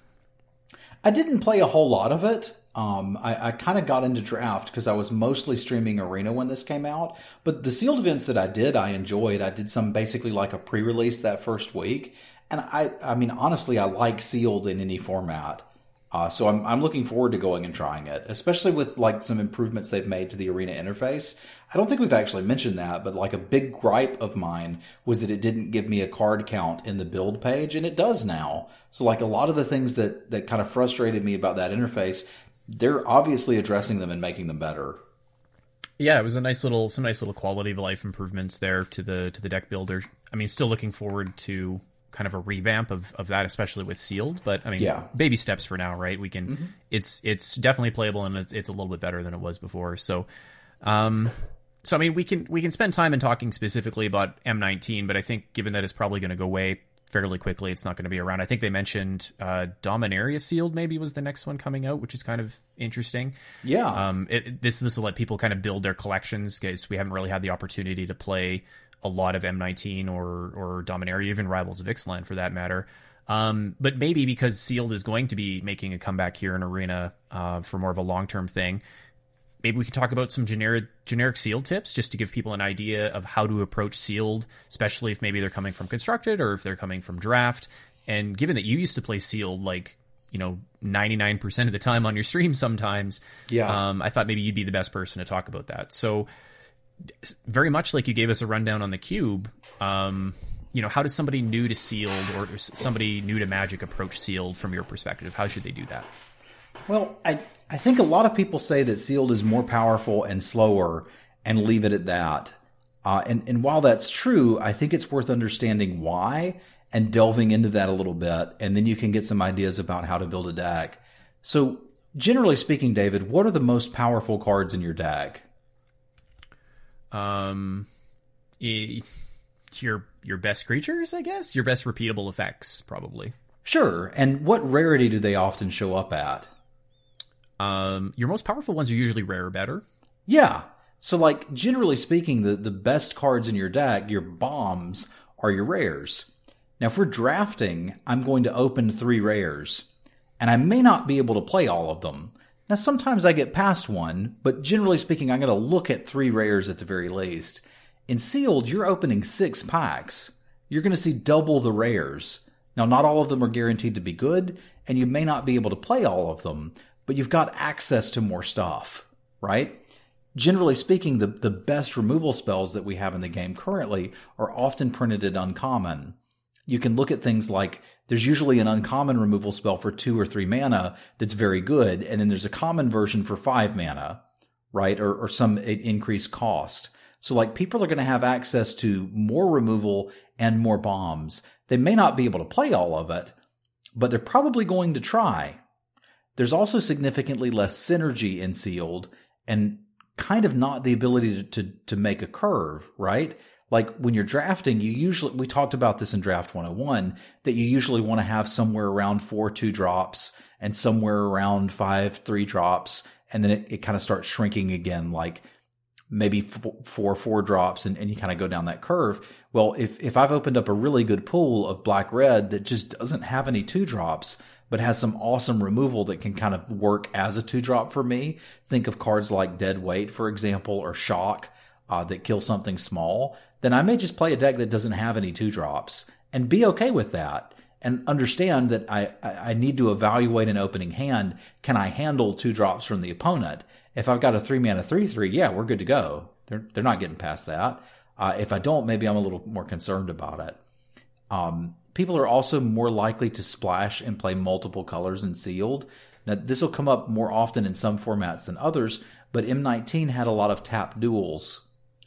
I didn't play a whole lot of it. Um, I, I kind of got into draft because I was mostly streaming Arena when this came out. But the sealed events that I did, I enjoyed. I did some basically like a pre-release that first week, and I, I mean, honestly, I like sealed in any format. Uh, so I'm, I'm looking forward to going and trying it, especially with like some improvements they've made to the arena interface. I don't think we've actually mentioned that, but like a big gripe of mine was that it didn't give me a card count in the build page, and it does now. So like a lot of the things that that kind of frustrated me about that interface, they're obviously addressing them and making them better. Yeah, it was a nice little some nice little quality of life improvements there to the to the deck builder. I mean, still looking forward to kind of a revamp of, of that, especially with sealed. But I mean, Yeah. baby steps for now, right? We can. It's it's definitely playable and it's it's a little bit better than it was before. So, um, so I mean, we can we can spend time in talking specifically about M19, but I think given that it's probably going to go away fairly quickly, it's not going to be around. I think they mentioned uh, Dominaria sealed maybe was the next one coming out, which is kind of interesting. Yeah. Um, it, it- this this will let people kind of build their collections because we haven't really had the opportunity to play a lot of M19 or or Dominaria, even Rivals of Ixalan for that matter. Um, but maybe because Sealed is going to be making a comeback here in Arena uh, for more of a long term thing, maybe we can talk about some generic generic sealed tips just to give people an idea of how to approach sealed, especially if maybe they're coming from constructed or if they're coming from draft. And given that you used to play sealed like you know 99% of the time on your stream sometimes Yeah. um, i thought maybe you'd be the best person to talk about that so very much like you gave us a rundown on the cube um, you know how does somebody new to sealed or somebody new to magic approach sealed from your perspective how should they do that Well, I, I think a lot of people say that sealed is more powerful and slower and leave it at that. Uh, and, and while that's true, I think it's worth understanding why and delving into that a little bit. And then you can get some ideas about how to build a deck. So, generally speaking, David, what are the most powerful cards in your deck? Um, e- your your best creatures i guess your best repeatable effects probably Sure. And what rarity do they often show up at? um, your most powerful ones are usually rare or better Yeah. So, like, generally speaking, the, the best cards in your deck, your bombs, are your rares. Now, if we're drafting, I'm going to open three rares, and I may not be able to play all of them. Now, sometimes I get past one, but generally speaking, I'm going to look at three rares at the very least. In sealed, you're opening six packs. You're going to see double the rares. Now, not all of them are guaranteed to be good, and you may not be able to play all of them, but you've got access to more stuff, right? Generally speaking, the, the best removal spells that we have in the game currently are often printed at uncommon. You can look at things like there's usually an uncommon removal spell for two or three mana that's very good, and then there's a common version for five mana, right? Or, or some increased cost. So, like, people are going to have access to more removal and more bombs. They may not be able to play all of it, but they're probably going to try. There's also significantly less synergy in sealed and kind of not the ability to, to, to make a curve, right? Like when you're drafting, you usually, we talked about this in draft 101, that you usually want to have somewhere around four two drops and somewhere around five three drops. And then it, it kind of starts shrinking again, like maybe f- four four drops and, and you kind of go down that curve well if if i've opened up a really good pool of black red that just doesn't have any two drops but has some awesome removal that can kind of work as a two drop for me think of cards like dead weight for example or shock uh, that kill something small then i may just play a deck that doesn't have any two drops and be okay with that and understand that I, I need to evaluate an opening hand. Can I handle two drops from the opponent? If I've got a three mana three three, yeah, we're good to go. They're they're not getting past that. Uh, if I don't, maybe I'm a little more concerned about it. Um, people are also more likely to splash and play multiple colors in sealed. Now, this will come up more often in some formats than others, but M19 had a lot of tap duels,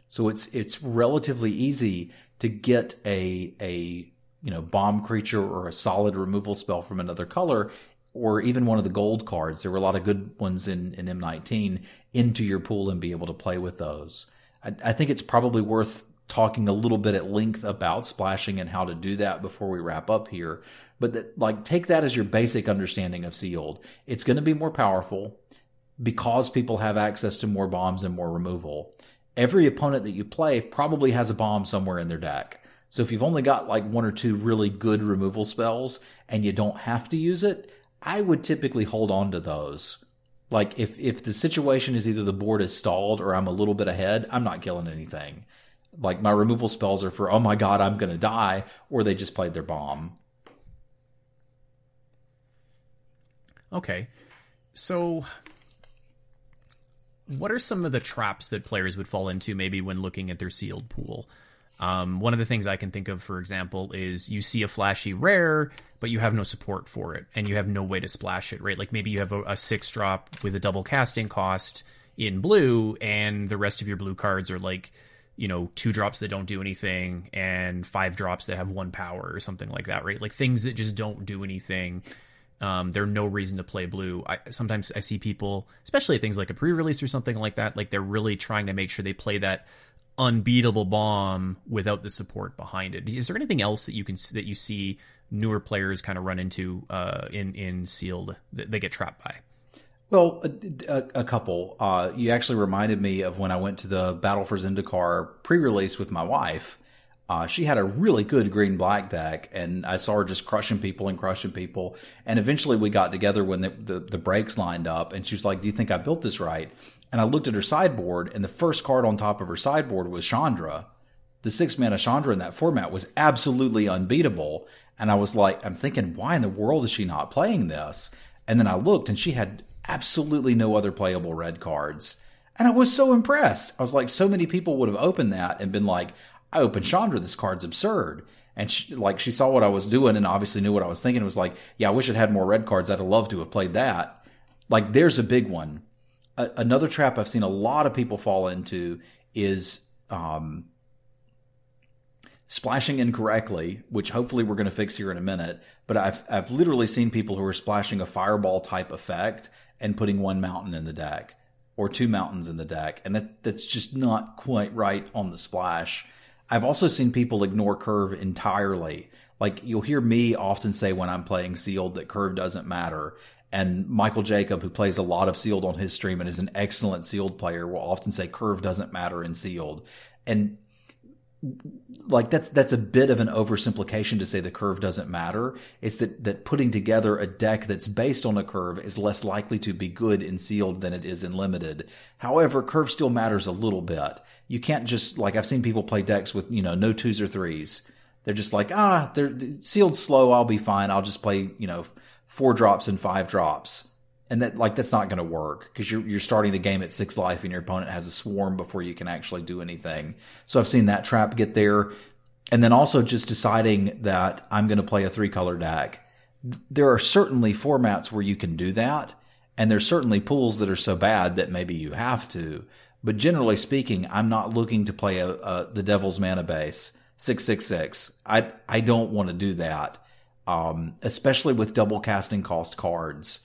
so it's it's relatively easy to get a a you know bomb creature or a solid removal spell from another color or even one of the gold cards. There were a lot of good ones in, in m19 into your pool and be able to play with those. I, I think it's probably worth talking a little bit at length about splashing and how to do that before we wrap up here. But that, like take that as your basic understanding of sealed. It's going to be more powerful because people have access to more bombs and more removal every opponent that you play probably has a bomb somewhere in their deck so if you've only got like one or two really good removal spells and you don't have to use it, I would typically hold on to those. Like if if the situation is either the board is stalled or I'm a little bit ahead, I'm not killing anything. Like my removal spells are for oh my god, I'm going to die or they just played their bomb. Okay. So what are some of the traps that players would fall into maybe when looking at their sealed pool? Um, one of the things I can think of, for example, is you see a flashy rare, but you have no support for it, and you have no way to splash it, right? Like maybe you have a, a six drop with a double casting cost in blue, and the rest of your blue cards are like you know, two drops that don't do anything and five drops that have one power or something like that, right? Like things that just don't do anything. Um, there's no reason to play blue. I sometimes I see people, especially things like a pre-release or something like that, like they're really trying to make sure they play that unbeatable bomb without the support behind it. Is there anything else that you can that you see newer players kind of run into uh, in in sealed that they get trapped by? Well, a, a, a couple. Uh, you actually reminded me of when I went to the Battle for Zendikar pre-release with my wife. Uh, she had a really good green black deck, and I saw her just crushing people and crushing people. And eventually, we got together when the, the, the breaks lined up, and she was like, "Do you think I built this right?" And I looked at her sideboard, and the first card on top of her sideboard was Chandra. The six mana Chandra in that format was absolutely unbeatable. And I was like, I'm thinking, why in the world is she not playing this? And then I looked, and she had absolutely no other playable red cards. And I was so impressed. I was like, so many people would have opened that and been like, I opened Chandra, this card's absurd. And she, like, she saw what I was doing and obviously knew what I was thinking. It was like, yeah, I wish it had more red cards. I'd have loved to have played that. Like, there's a big one. A- another trap I've seen a lot of people fall into is, um, splashing incorrectly, which hopefully we're going to fix here in a minute. But I've I've literally seen people who are splashing a fireball type effect and putting one mountain in the deck or two mountains in the deck, and that that's just not quite right on the splash. I've also seen people ignore curve entirely. Like you'll hear me often say when I'm playing sealed that curve doesn't matter. And Michael Jacob, who plays a lot of sealed on his stream and is an excellent sealed player, will often say curve doesn't matter in sealed. And like that's that's a bit of an oversimplification to say the curve doesn't matter. It's that that putting together a deck that's based on a curve is less likely to be good in sealed than it is in limited. However, curve still matters a little bit. You can't just like I've seen people play decks with you know no twos or threes. They're just like ah they're sealed slow. I'll be fine. I'll just play you know four drops and five drops and that like that's not going to work because you're you're starting the game at six life and your opponent has a swarm before you can actually do anything. So I've seen that trap get there, and then also just deciding that I'm going to play a three color deck. There are certainly formats where you can do that, and there's certainly pools that are so bad that maybe you have to. But generally speaking, I'm not looking to play a, a the Devil's Mana base six six six. I I don't want to do that, um, especially with double casting cost cards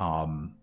um,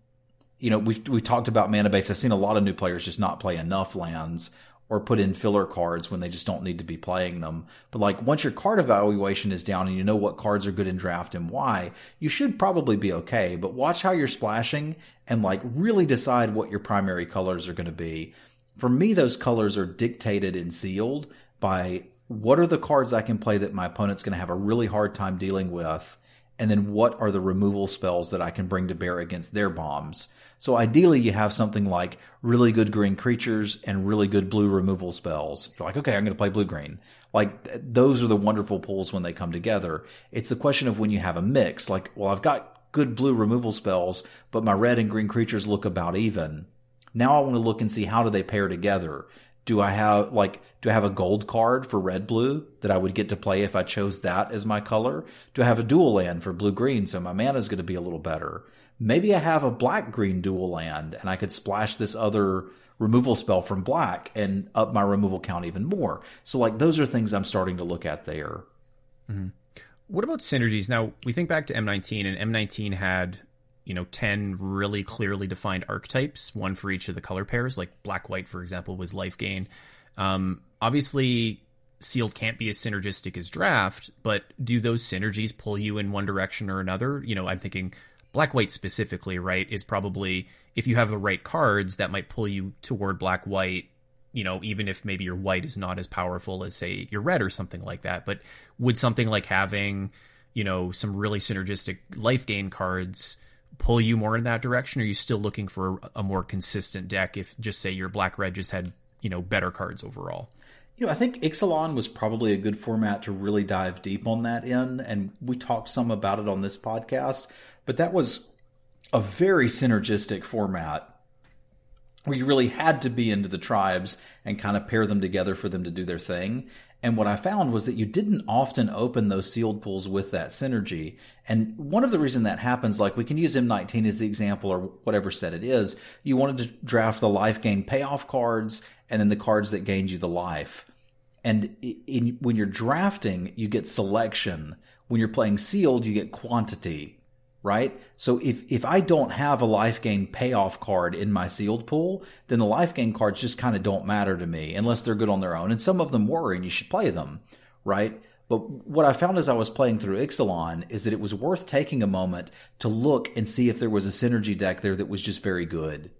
you know, we've we talked about mana base. I've seen a lot of new players just not play enough lands or put in filler cards when they just don't need to be playing them. But like once your card evaluation is down and you know what cards are good in draft and why, you should probably be okay. But watch how you're splashing and like really decide what your primary colors are going to be. For me, those colors are dictated and sealed by what are the cards I can play that my opponent's going to have a really hard time dealing with and then what are the removal spells that I can bring to bear against their bombs. So ideally, you have something like really good green creatures and really good blue removal spells. You're like, okay, I'm going to play blue green. Like those are the wonderful pulls when they come together. It's the question of when you have a mix. Like, well, I've got good blue removal spells, but my red and green creatures look about even. Now I want to look and see how do they pair together do I have like do I have a gold card for red blue that I would get to play if I chose that as my color? Do I have a dual land for blue green so my mana is going to be a little better? Maybe I have a black green dual land and I could splash this other removal spell from black and up my removal count even more. So like those are things I'm starting to look at there. Mm-hmm. What about synergies? Now we think back to M19 and M19 had you know 10 really clearly defined archetypes one for each of the color pairs like black white for example was life gain. Um, obviously sealed can't be as synergistic as draft but do those synergies pull you in one direction or another? You know i'm thinking black white specifically right is probably if you have the right cards that might pull you toward black white you know even if maybe your white is not as powerful as say your red or something like that. But would something like having you know some really synergistic life gain cards pull you more in that direction? Or are you still looking for a more consistent deck if just say your black red just had, you know, better cards overall? You know, I think Ixalan was probably a good format to really dive deep on that in, and we talked some about it on this podcast, but that was a very synergistic format where you really had to be into the tribes and kind of pair them together for them to do their thing. And what I found was that you didn't often open those sealed pools with that synergy. And one of the reason that happens, like we can use M19 as the example or whatever set it is, you wanted to draft the life gain payoff cards and then the cards that gained you the life. And in, when you're drafting, you get selection. When you're playing sealed, you get quantity, right? So if, if I don't have a life gain payoff card in my sealed pool, then the life gain cards just kind of don't matter to me unless they're good on their own. And some of them were, and you should play them, right? But what I found as I was playing through Ixalan is that it was worth taking a moment to look and see if there was a synergy deck there that was just very good.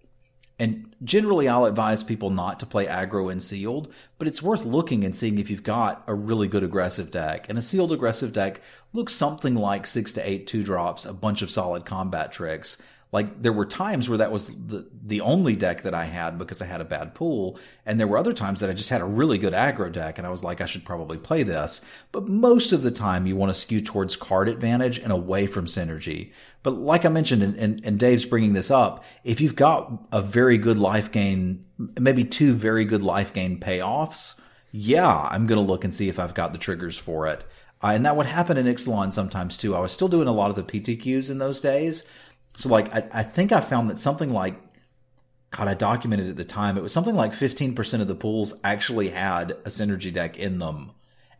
And generally, I'll advise people not to play aggro and sealed, but it's worth looking and seeing if you've got a really good aggressive deck. And a sealed aggressive deck looks something like six to eight two drops, a bunch of solid combat tricks. Like there were times where that was the the only deck that I had because I had a bad pool, and there were other times that I just had a really good aggro deck, and I was like, I should probably play this. But most of the time, you want to skew towards card advantage and away from synergy. But like I mentioned, and, and, and Dave's bringing this up, if you've got a very good life gain, maybe two very good life gain payoffs, yeah, I'm going to look and see if I've got the triggers for it. Uh, and that would happen in Ixalan sometimes too. I was still doing a lot of the PTQs in those days. So like, I, I think I found that something like, God, I documented at the time, it was something like 15% of the pools actually had a synergy deck in them.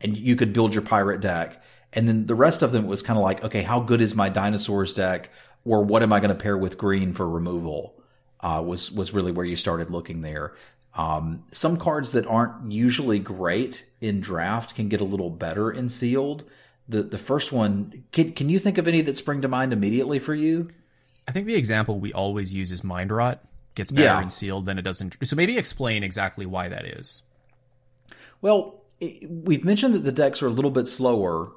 And you could build your pirate deck. And then the rest of them was kind of like, okay, how good is my dinosaurs deck? Or what am I going to pair with green for removal? Uh, was, was really where you started looking there. Um, some cards that aren't usually great in draft can get a little better in sealed. The the first one, can can you think of any that spring to mind immediately for you? I think the example we always use is Mind Rot. Gets better yeah. in sealed than it doesn't. So maybe explain exactly why that is. Well, it, we've mentioned that the decks are a little bit slower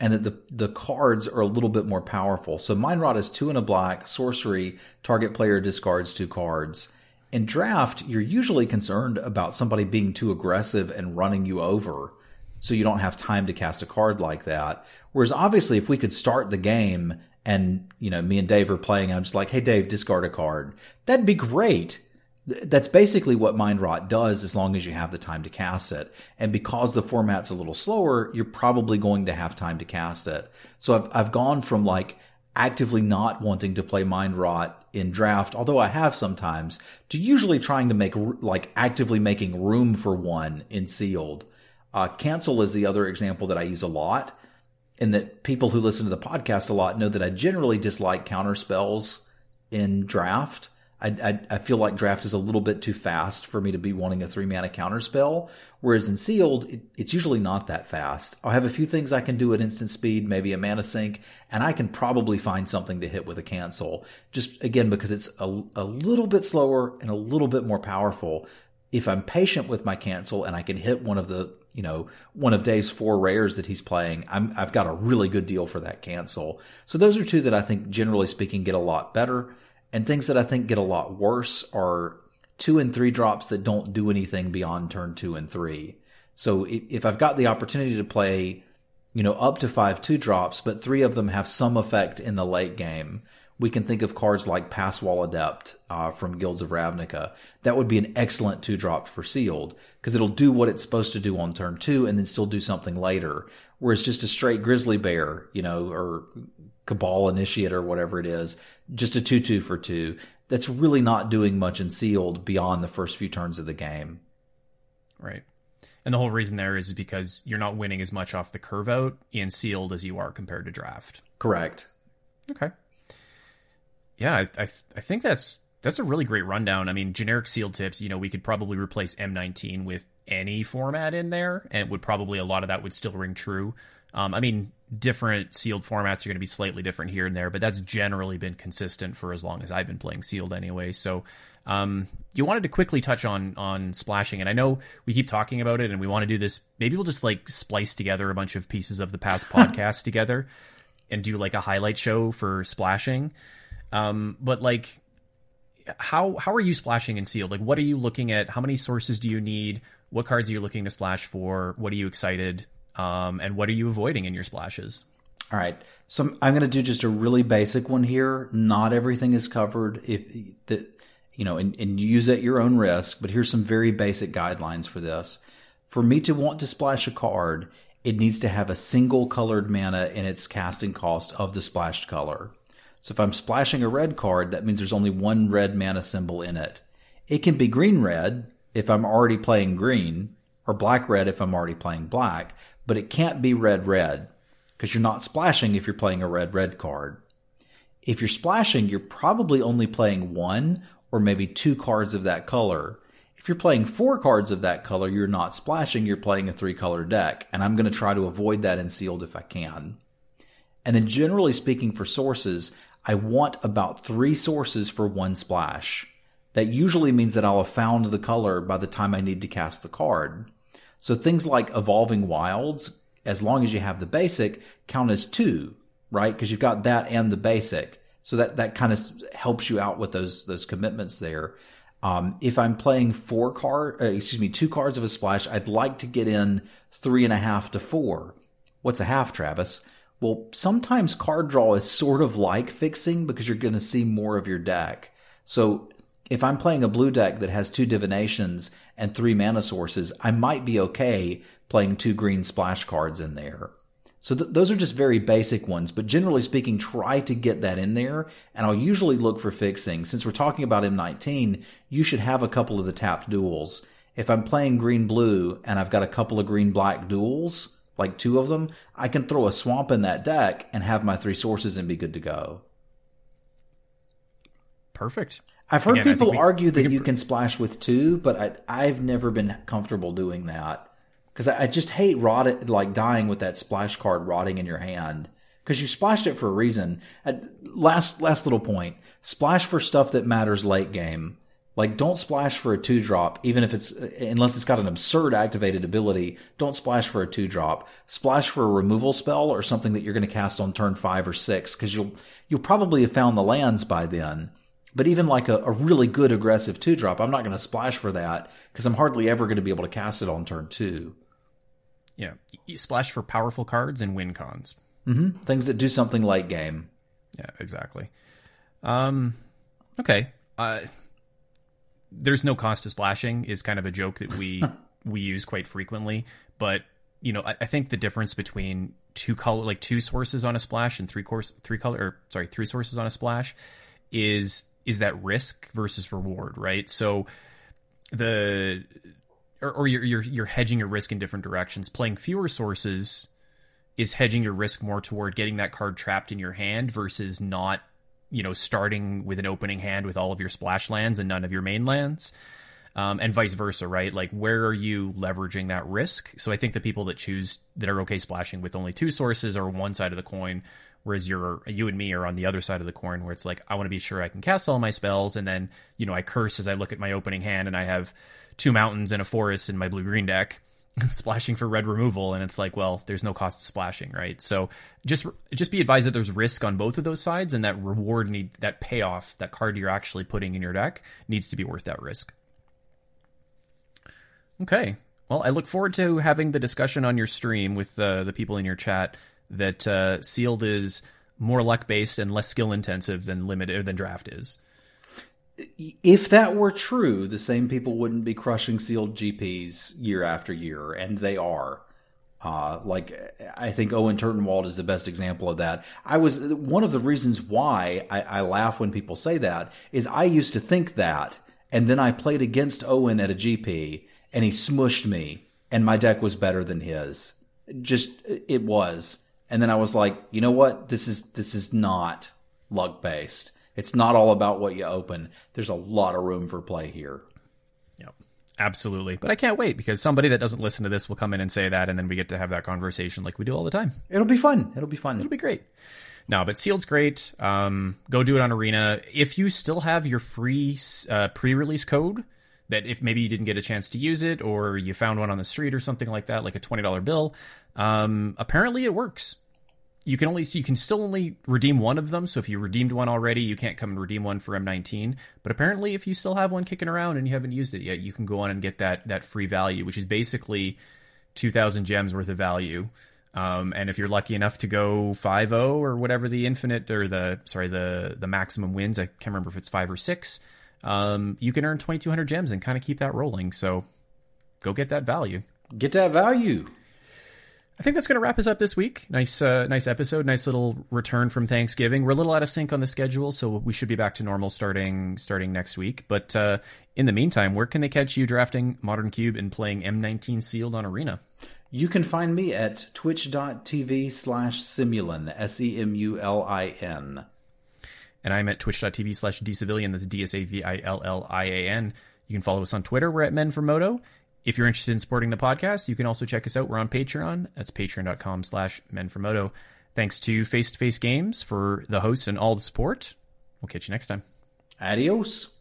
and that the, the cards are a little bit more powerful. So Mind Rot is two in a black, sorcery, target player discards two cards. In draft, you're usually concerned about somebody being too aggressive and running you over, so you don't have time to cast a card like that. Whereas obviously, if we could start the game and you know me and Dave are playing, I'm just like, hey Dave, discard a card. That'd be great. That's basically what Mind Rot does as long as you have the time to cast it. And because the format's a little slower, you're probably going to have time to cast it. So I've, I've gone from like actively not wanting to play Mind Rot in draft, although I have sometimes, to usually trying to make like actively making room for one in sealed. Uh, cancel is the other example that I use a lot, and that people who listen to the podcast a lot know that I generally dislike counter spells in draft. I, I, I, feel like draft is a little bit too fast for me to be wanting a three mana counter spell. Whereas in sealed, it, it's usually not that fast. I'll have a few things I can do at instant speed, maybe a mana sink, and I can probably find something to hit with a cancel. Just again, because it's a, a little bit slower and a little bit more powerful. If I'm patient with my cancel and I can hit one of the, you know, one of Dave's four rares that he's playing, I'm, I've got a really good deal for that cancel. So those are two that I think generally speaking get a lot better. And things that I think get a lot worse are two and three drops that don't do anything beyond turn two and three. So if I've got the opportunity to play, you know, up to five two drops, but three of them have some effect in the late game, we can think of cards like Passwall Adept uh, from Guilds of Ravnica. That would be an excellent two drop for sealed because it'll do what it's supposed to do on turn two and then still do something later. Whereas just a straight Grizzly Bear, you know, or Cabal Initiate or whatever it is, just a 2 2 for 2. That's really not doing much in sealed beyond the first few turns of the game. Right. And the whole reason there is because you're not winning as much off the curve out in sealed as you are compared to draft. Correct. Okay. Yeah, I I, I think that's that's a really great rundown. I mean, generic sealed tips, you know, we could probably replace M19 with any format in there, and would probably a lot of that would still ring true. Um, I mean, different sealed formats are going to be slightly different here and there, but that's generally been consistent for as long as I've been playing sealed anyway. So, um, you wanted to quickly touch on on splashing, and I know we keep talking about it, and we want to do this. Maybe we'll just like splice together a bunch of pieces of the past podcast together, and do like a highlight show for splashing. Um, but like, how how are you splashing in sealed? Like, what are you looking at? How many sources do you need? What cards are you looking to splash for? What are you excited? Um, and what are you avoiding in your splashes? All right. So I'm, I'm going to do just a really basic one here. Not everything is covered. If the, you know, and, and use at your own risk, but here's some very basic guidelines for this. For me to want to splash a card, it needs to have a single colored mana in its casting cost of the splashed color. So if I'm splashing a red card, that means there's only one red mana symbol in it. It can be green red, if I'm already playing green, or black red if I'm already playing black, but it can't be red red because you're not splashing if you're playing a red red card. If you're splashing, you're probably only playing one or maybe two cards of that color. If you're playing four cards of that color, you're not splashing, you're playing a three color deck. And I'm going to try to avoid that in sealed if I can. And then generally speaking for sources, I want about three sources for one splash. That usually means that I'll have found the color by the time I need to cast the card. So things like Evolving Wilds, as long as you have the basic, count as two, right? Because you've got that and the basic. So that, that kind of helps you out with those, those commitments there. Um, if I'm playing four card, uh, excuse me, two cards of a splash, I'd like to get in three and a half to four. What's a half, Travis? Well, sometimes card draw is sort of like fixing because you're going to see more of your deck. So if I'm playing a blue deck that has two divinations and three mana sources, I might be okay playing two green splash cards in there. So th- those are just very basic ones, but generally speaking, try to get that in there. And I'll usually look for fixing. Since we're talking about M19, you should have a couple of the tapped duals. If I'm playing green blue and I've got a couple of green black duals, like two of them, I can throw a swamp in that deck and have my three sources and be good to go. Perfect. I've heard Again, people we- argue that can you pr- can splash with two, but I, I've never been comfortable doing that because I, I just hate rot like dying with that splash card rotting in your hand because you splashed it for a reason. Uh, last last little point: splash for stuff that matters late game. Like don't splash for a two drop, even if it's unless it's got an absurd activated ability. Don't splash for a two drop. Splash for a removal spell or something that you're going to cast on turn five or six because you'll you'll probably have found the lands by then. But even like a, a really good aggressive two drop, I'm not going to splash for that because I'm hardly ever going to be able to cast it on turn two. Yeah. You splash for powerful cards and win cons. Things that do something late game. Yeah, exactly. Um, okay. Uh, there's no cost to splashing is kind of a joke that we we use quite frequently, but you know, I, I think the difference between two color like two sources on a splash and three course three color or sorry three sources on a splash is is that risk versus reward, right? So the or, or you're, you're you're hedging your risk in different directions. Playing fewer sources is hedging your risk more toward getting that card trapped in your hand versus not, you know, starting with an opening hand with all of your splash lands and none of your main lands. Um, and vice versa, right? Like, where are you leveraging that risk? So I think the people that choose that are okay splashing with only two sources are one side of the coin, whereas you're you and me are on the other side of the coin, where it's like I want to be sure I can cast all my spells, and then you know I curse as I look at my opening hand, and I have two mountains and a forest in my blue green deck, splashing for red removal, and it's like, well, there's no cost to splashing, right? So just just be advised that there's risk on both of those sides, and that reward need that payoff, that card you're actually putting in your deck needs to be worth that risk. Okay. Well, I look forward to having the discussion on your stream with uh, the people in your chat that uh, sealed is more luck based and less skill intensive than limited than draft is. If that were true, the same people wouldn't be crushing sealed GPs year after year, and they are. Uh, like I think Owen Turtenwald is the best example of that. I was one of the reasons why I, I laugh when people say that is I used to think that, and then I played against Owen at a GP, and he smushed me, and my deck was better than his. Just it was, and then I was like, you know what? This is this is not luck based. It's not all about what you open. There's a lot of room for play here. Yep. Absolutely. But I can't wait because somebody that doesn't listen to this will come in and say that, and then we get to have that conversation like we do all the time. It'll be fun. It'll be fun. It'll be great. No, but Sealed's great. Um, go do it on Arena. If you still have your free uh, pre-release code, that if maybe you didn't get a chance to use it or you found one on the street or something like that, like a twenty dollar bill, um, apparently it works. You can only so you can still only redeem one of them. So if you redeemed one already, you can't come and redeem one for M19. But apparently, if you still have one kicking around and you haven't used it yet, you can go on and get that that free value, which is basically two thousand gems worth of value. Um, and if you're lucky enough to go 5-0 or whatever the infinite or the sorry the the maximum wins, I can't remember if it's five or six. Um, you can earn 2,200 gems and kind of keep that rolling. So go get that value. Get that value. I think that's going to wrap us up this week. Nice, uh, nice episode. Nice little return from Thanksgiving. We're a little out of sync on the schedule, so we should be back to normal starting starting next week. But uh, in the meantime, where can they catch you drafting Modern Cube and playing M19 Sealed on Arena? You can find me at twitch.tv slash Semulin, S E M U L I N. And I'm at twitch.tv slash dsavilian, that's D S A V I L L I A N. You can follow us on Twitter. We're at Men for Moto. If you're interested in supporting the podcast, you can also check us out. We're on Patreon. That's patreon.com slash Men for Moto. Thanks to Face to Face Games for the hosts and all the support. We'll catch you next time. Adios.